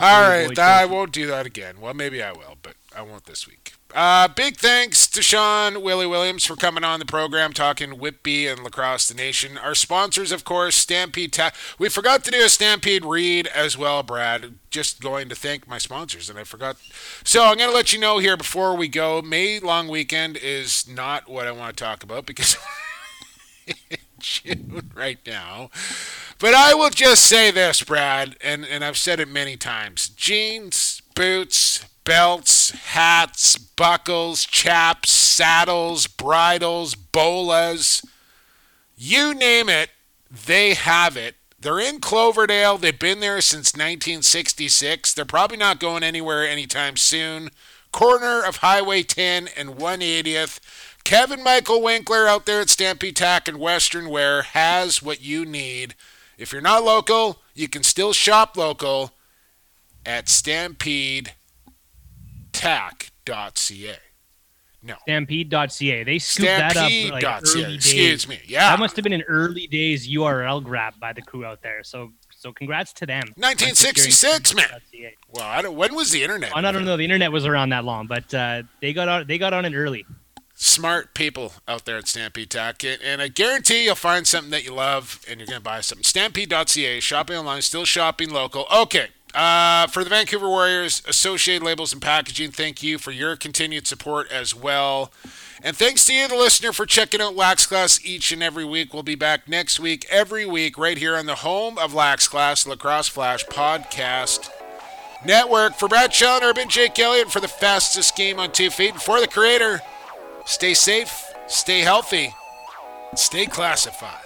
[SPEAKER 1] all right,
[SPEAKER 2] avoid
[SPEAKER 1] I won't do that again. Well, maybe I will, but I won't this week. Uh, big thanks to Sean Willie Williams for coming on the program talking Whitby and Lacrosse the Nation. Our sponsors, of course, Stampede. Ta- we forgot to do a Stampede read as well, Brad. Just going to thank my sponsors, and I forgot. So I'm going to let you know here before we go. May long weekend is not what I want to talk about because June right now. But I will just say this, Brad, and, and I've said it many times jeans, boots, belts, hats, buckles, chaps, saddles, bridles, bolas you name it, they have it. They're in Cloverdale. They've been there since 1966. They're probably not going anywhere anytime soon. Corner of Highway 10 and 180th. Kevin Michael Winkler out there at Stampede Tack and Western Wear has what you need. If you're not local, you can still shop local at stampedetack.ca. No.
[SPEAKER 2] Stampede.ca. They scooped that up like
[SPEAKER 1] Stampede.ca.
[SPEAKER 2] early days.
[SPEAKER 1] Excuse me. Yeah.
[SPEAKER 2] That must have been an early days URL grab by the crew out there. So so congrats to them.
[SPEAKER 1] 1966, man. Well, I don't, when was the internet?
[SPEAKER 2] I don't know. The internet was around that long, but uh, they got on. They got on it early.
[SPEAKER 1] Smart people out there at Stampede Tack, And- And I guarantee you'll find something that you love and you're going to buy something. Stampede.ca, shopping online, still shopping local. Okay. Uh, for the Vancouver Warriors, Associated Labels and Packaging, thank you for your continued support as well. And thanks to you, the listener, for checking out Lax Class each and every week. We'll be back next week, every week, right here on the home of Lax Class, Lacrosse Flash Podcast Network. For Brad Shell and Urban Jake Elliott for the fastest game on two feet. And for the creator, stay safe, stay healthy, stay classified.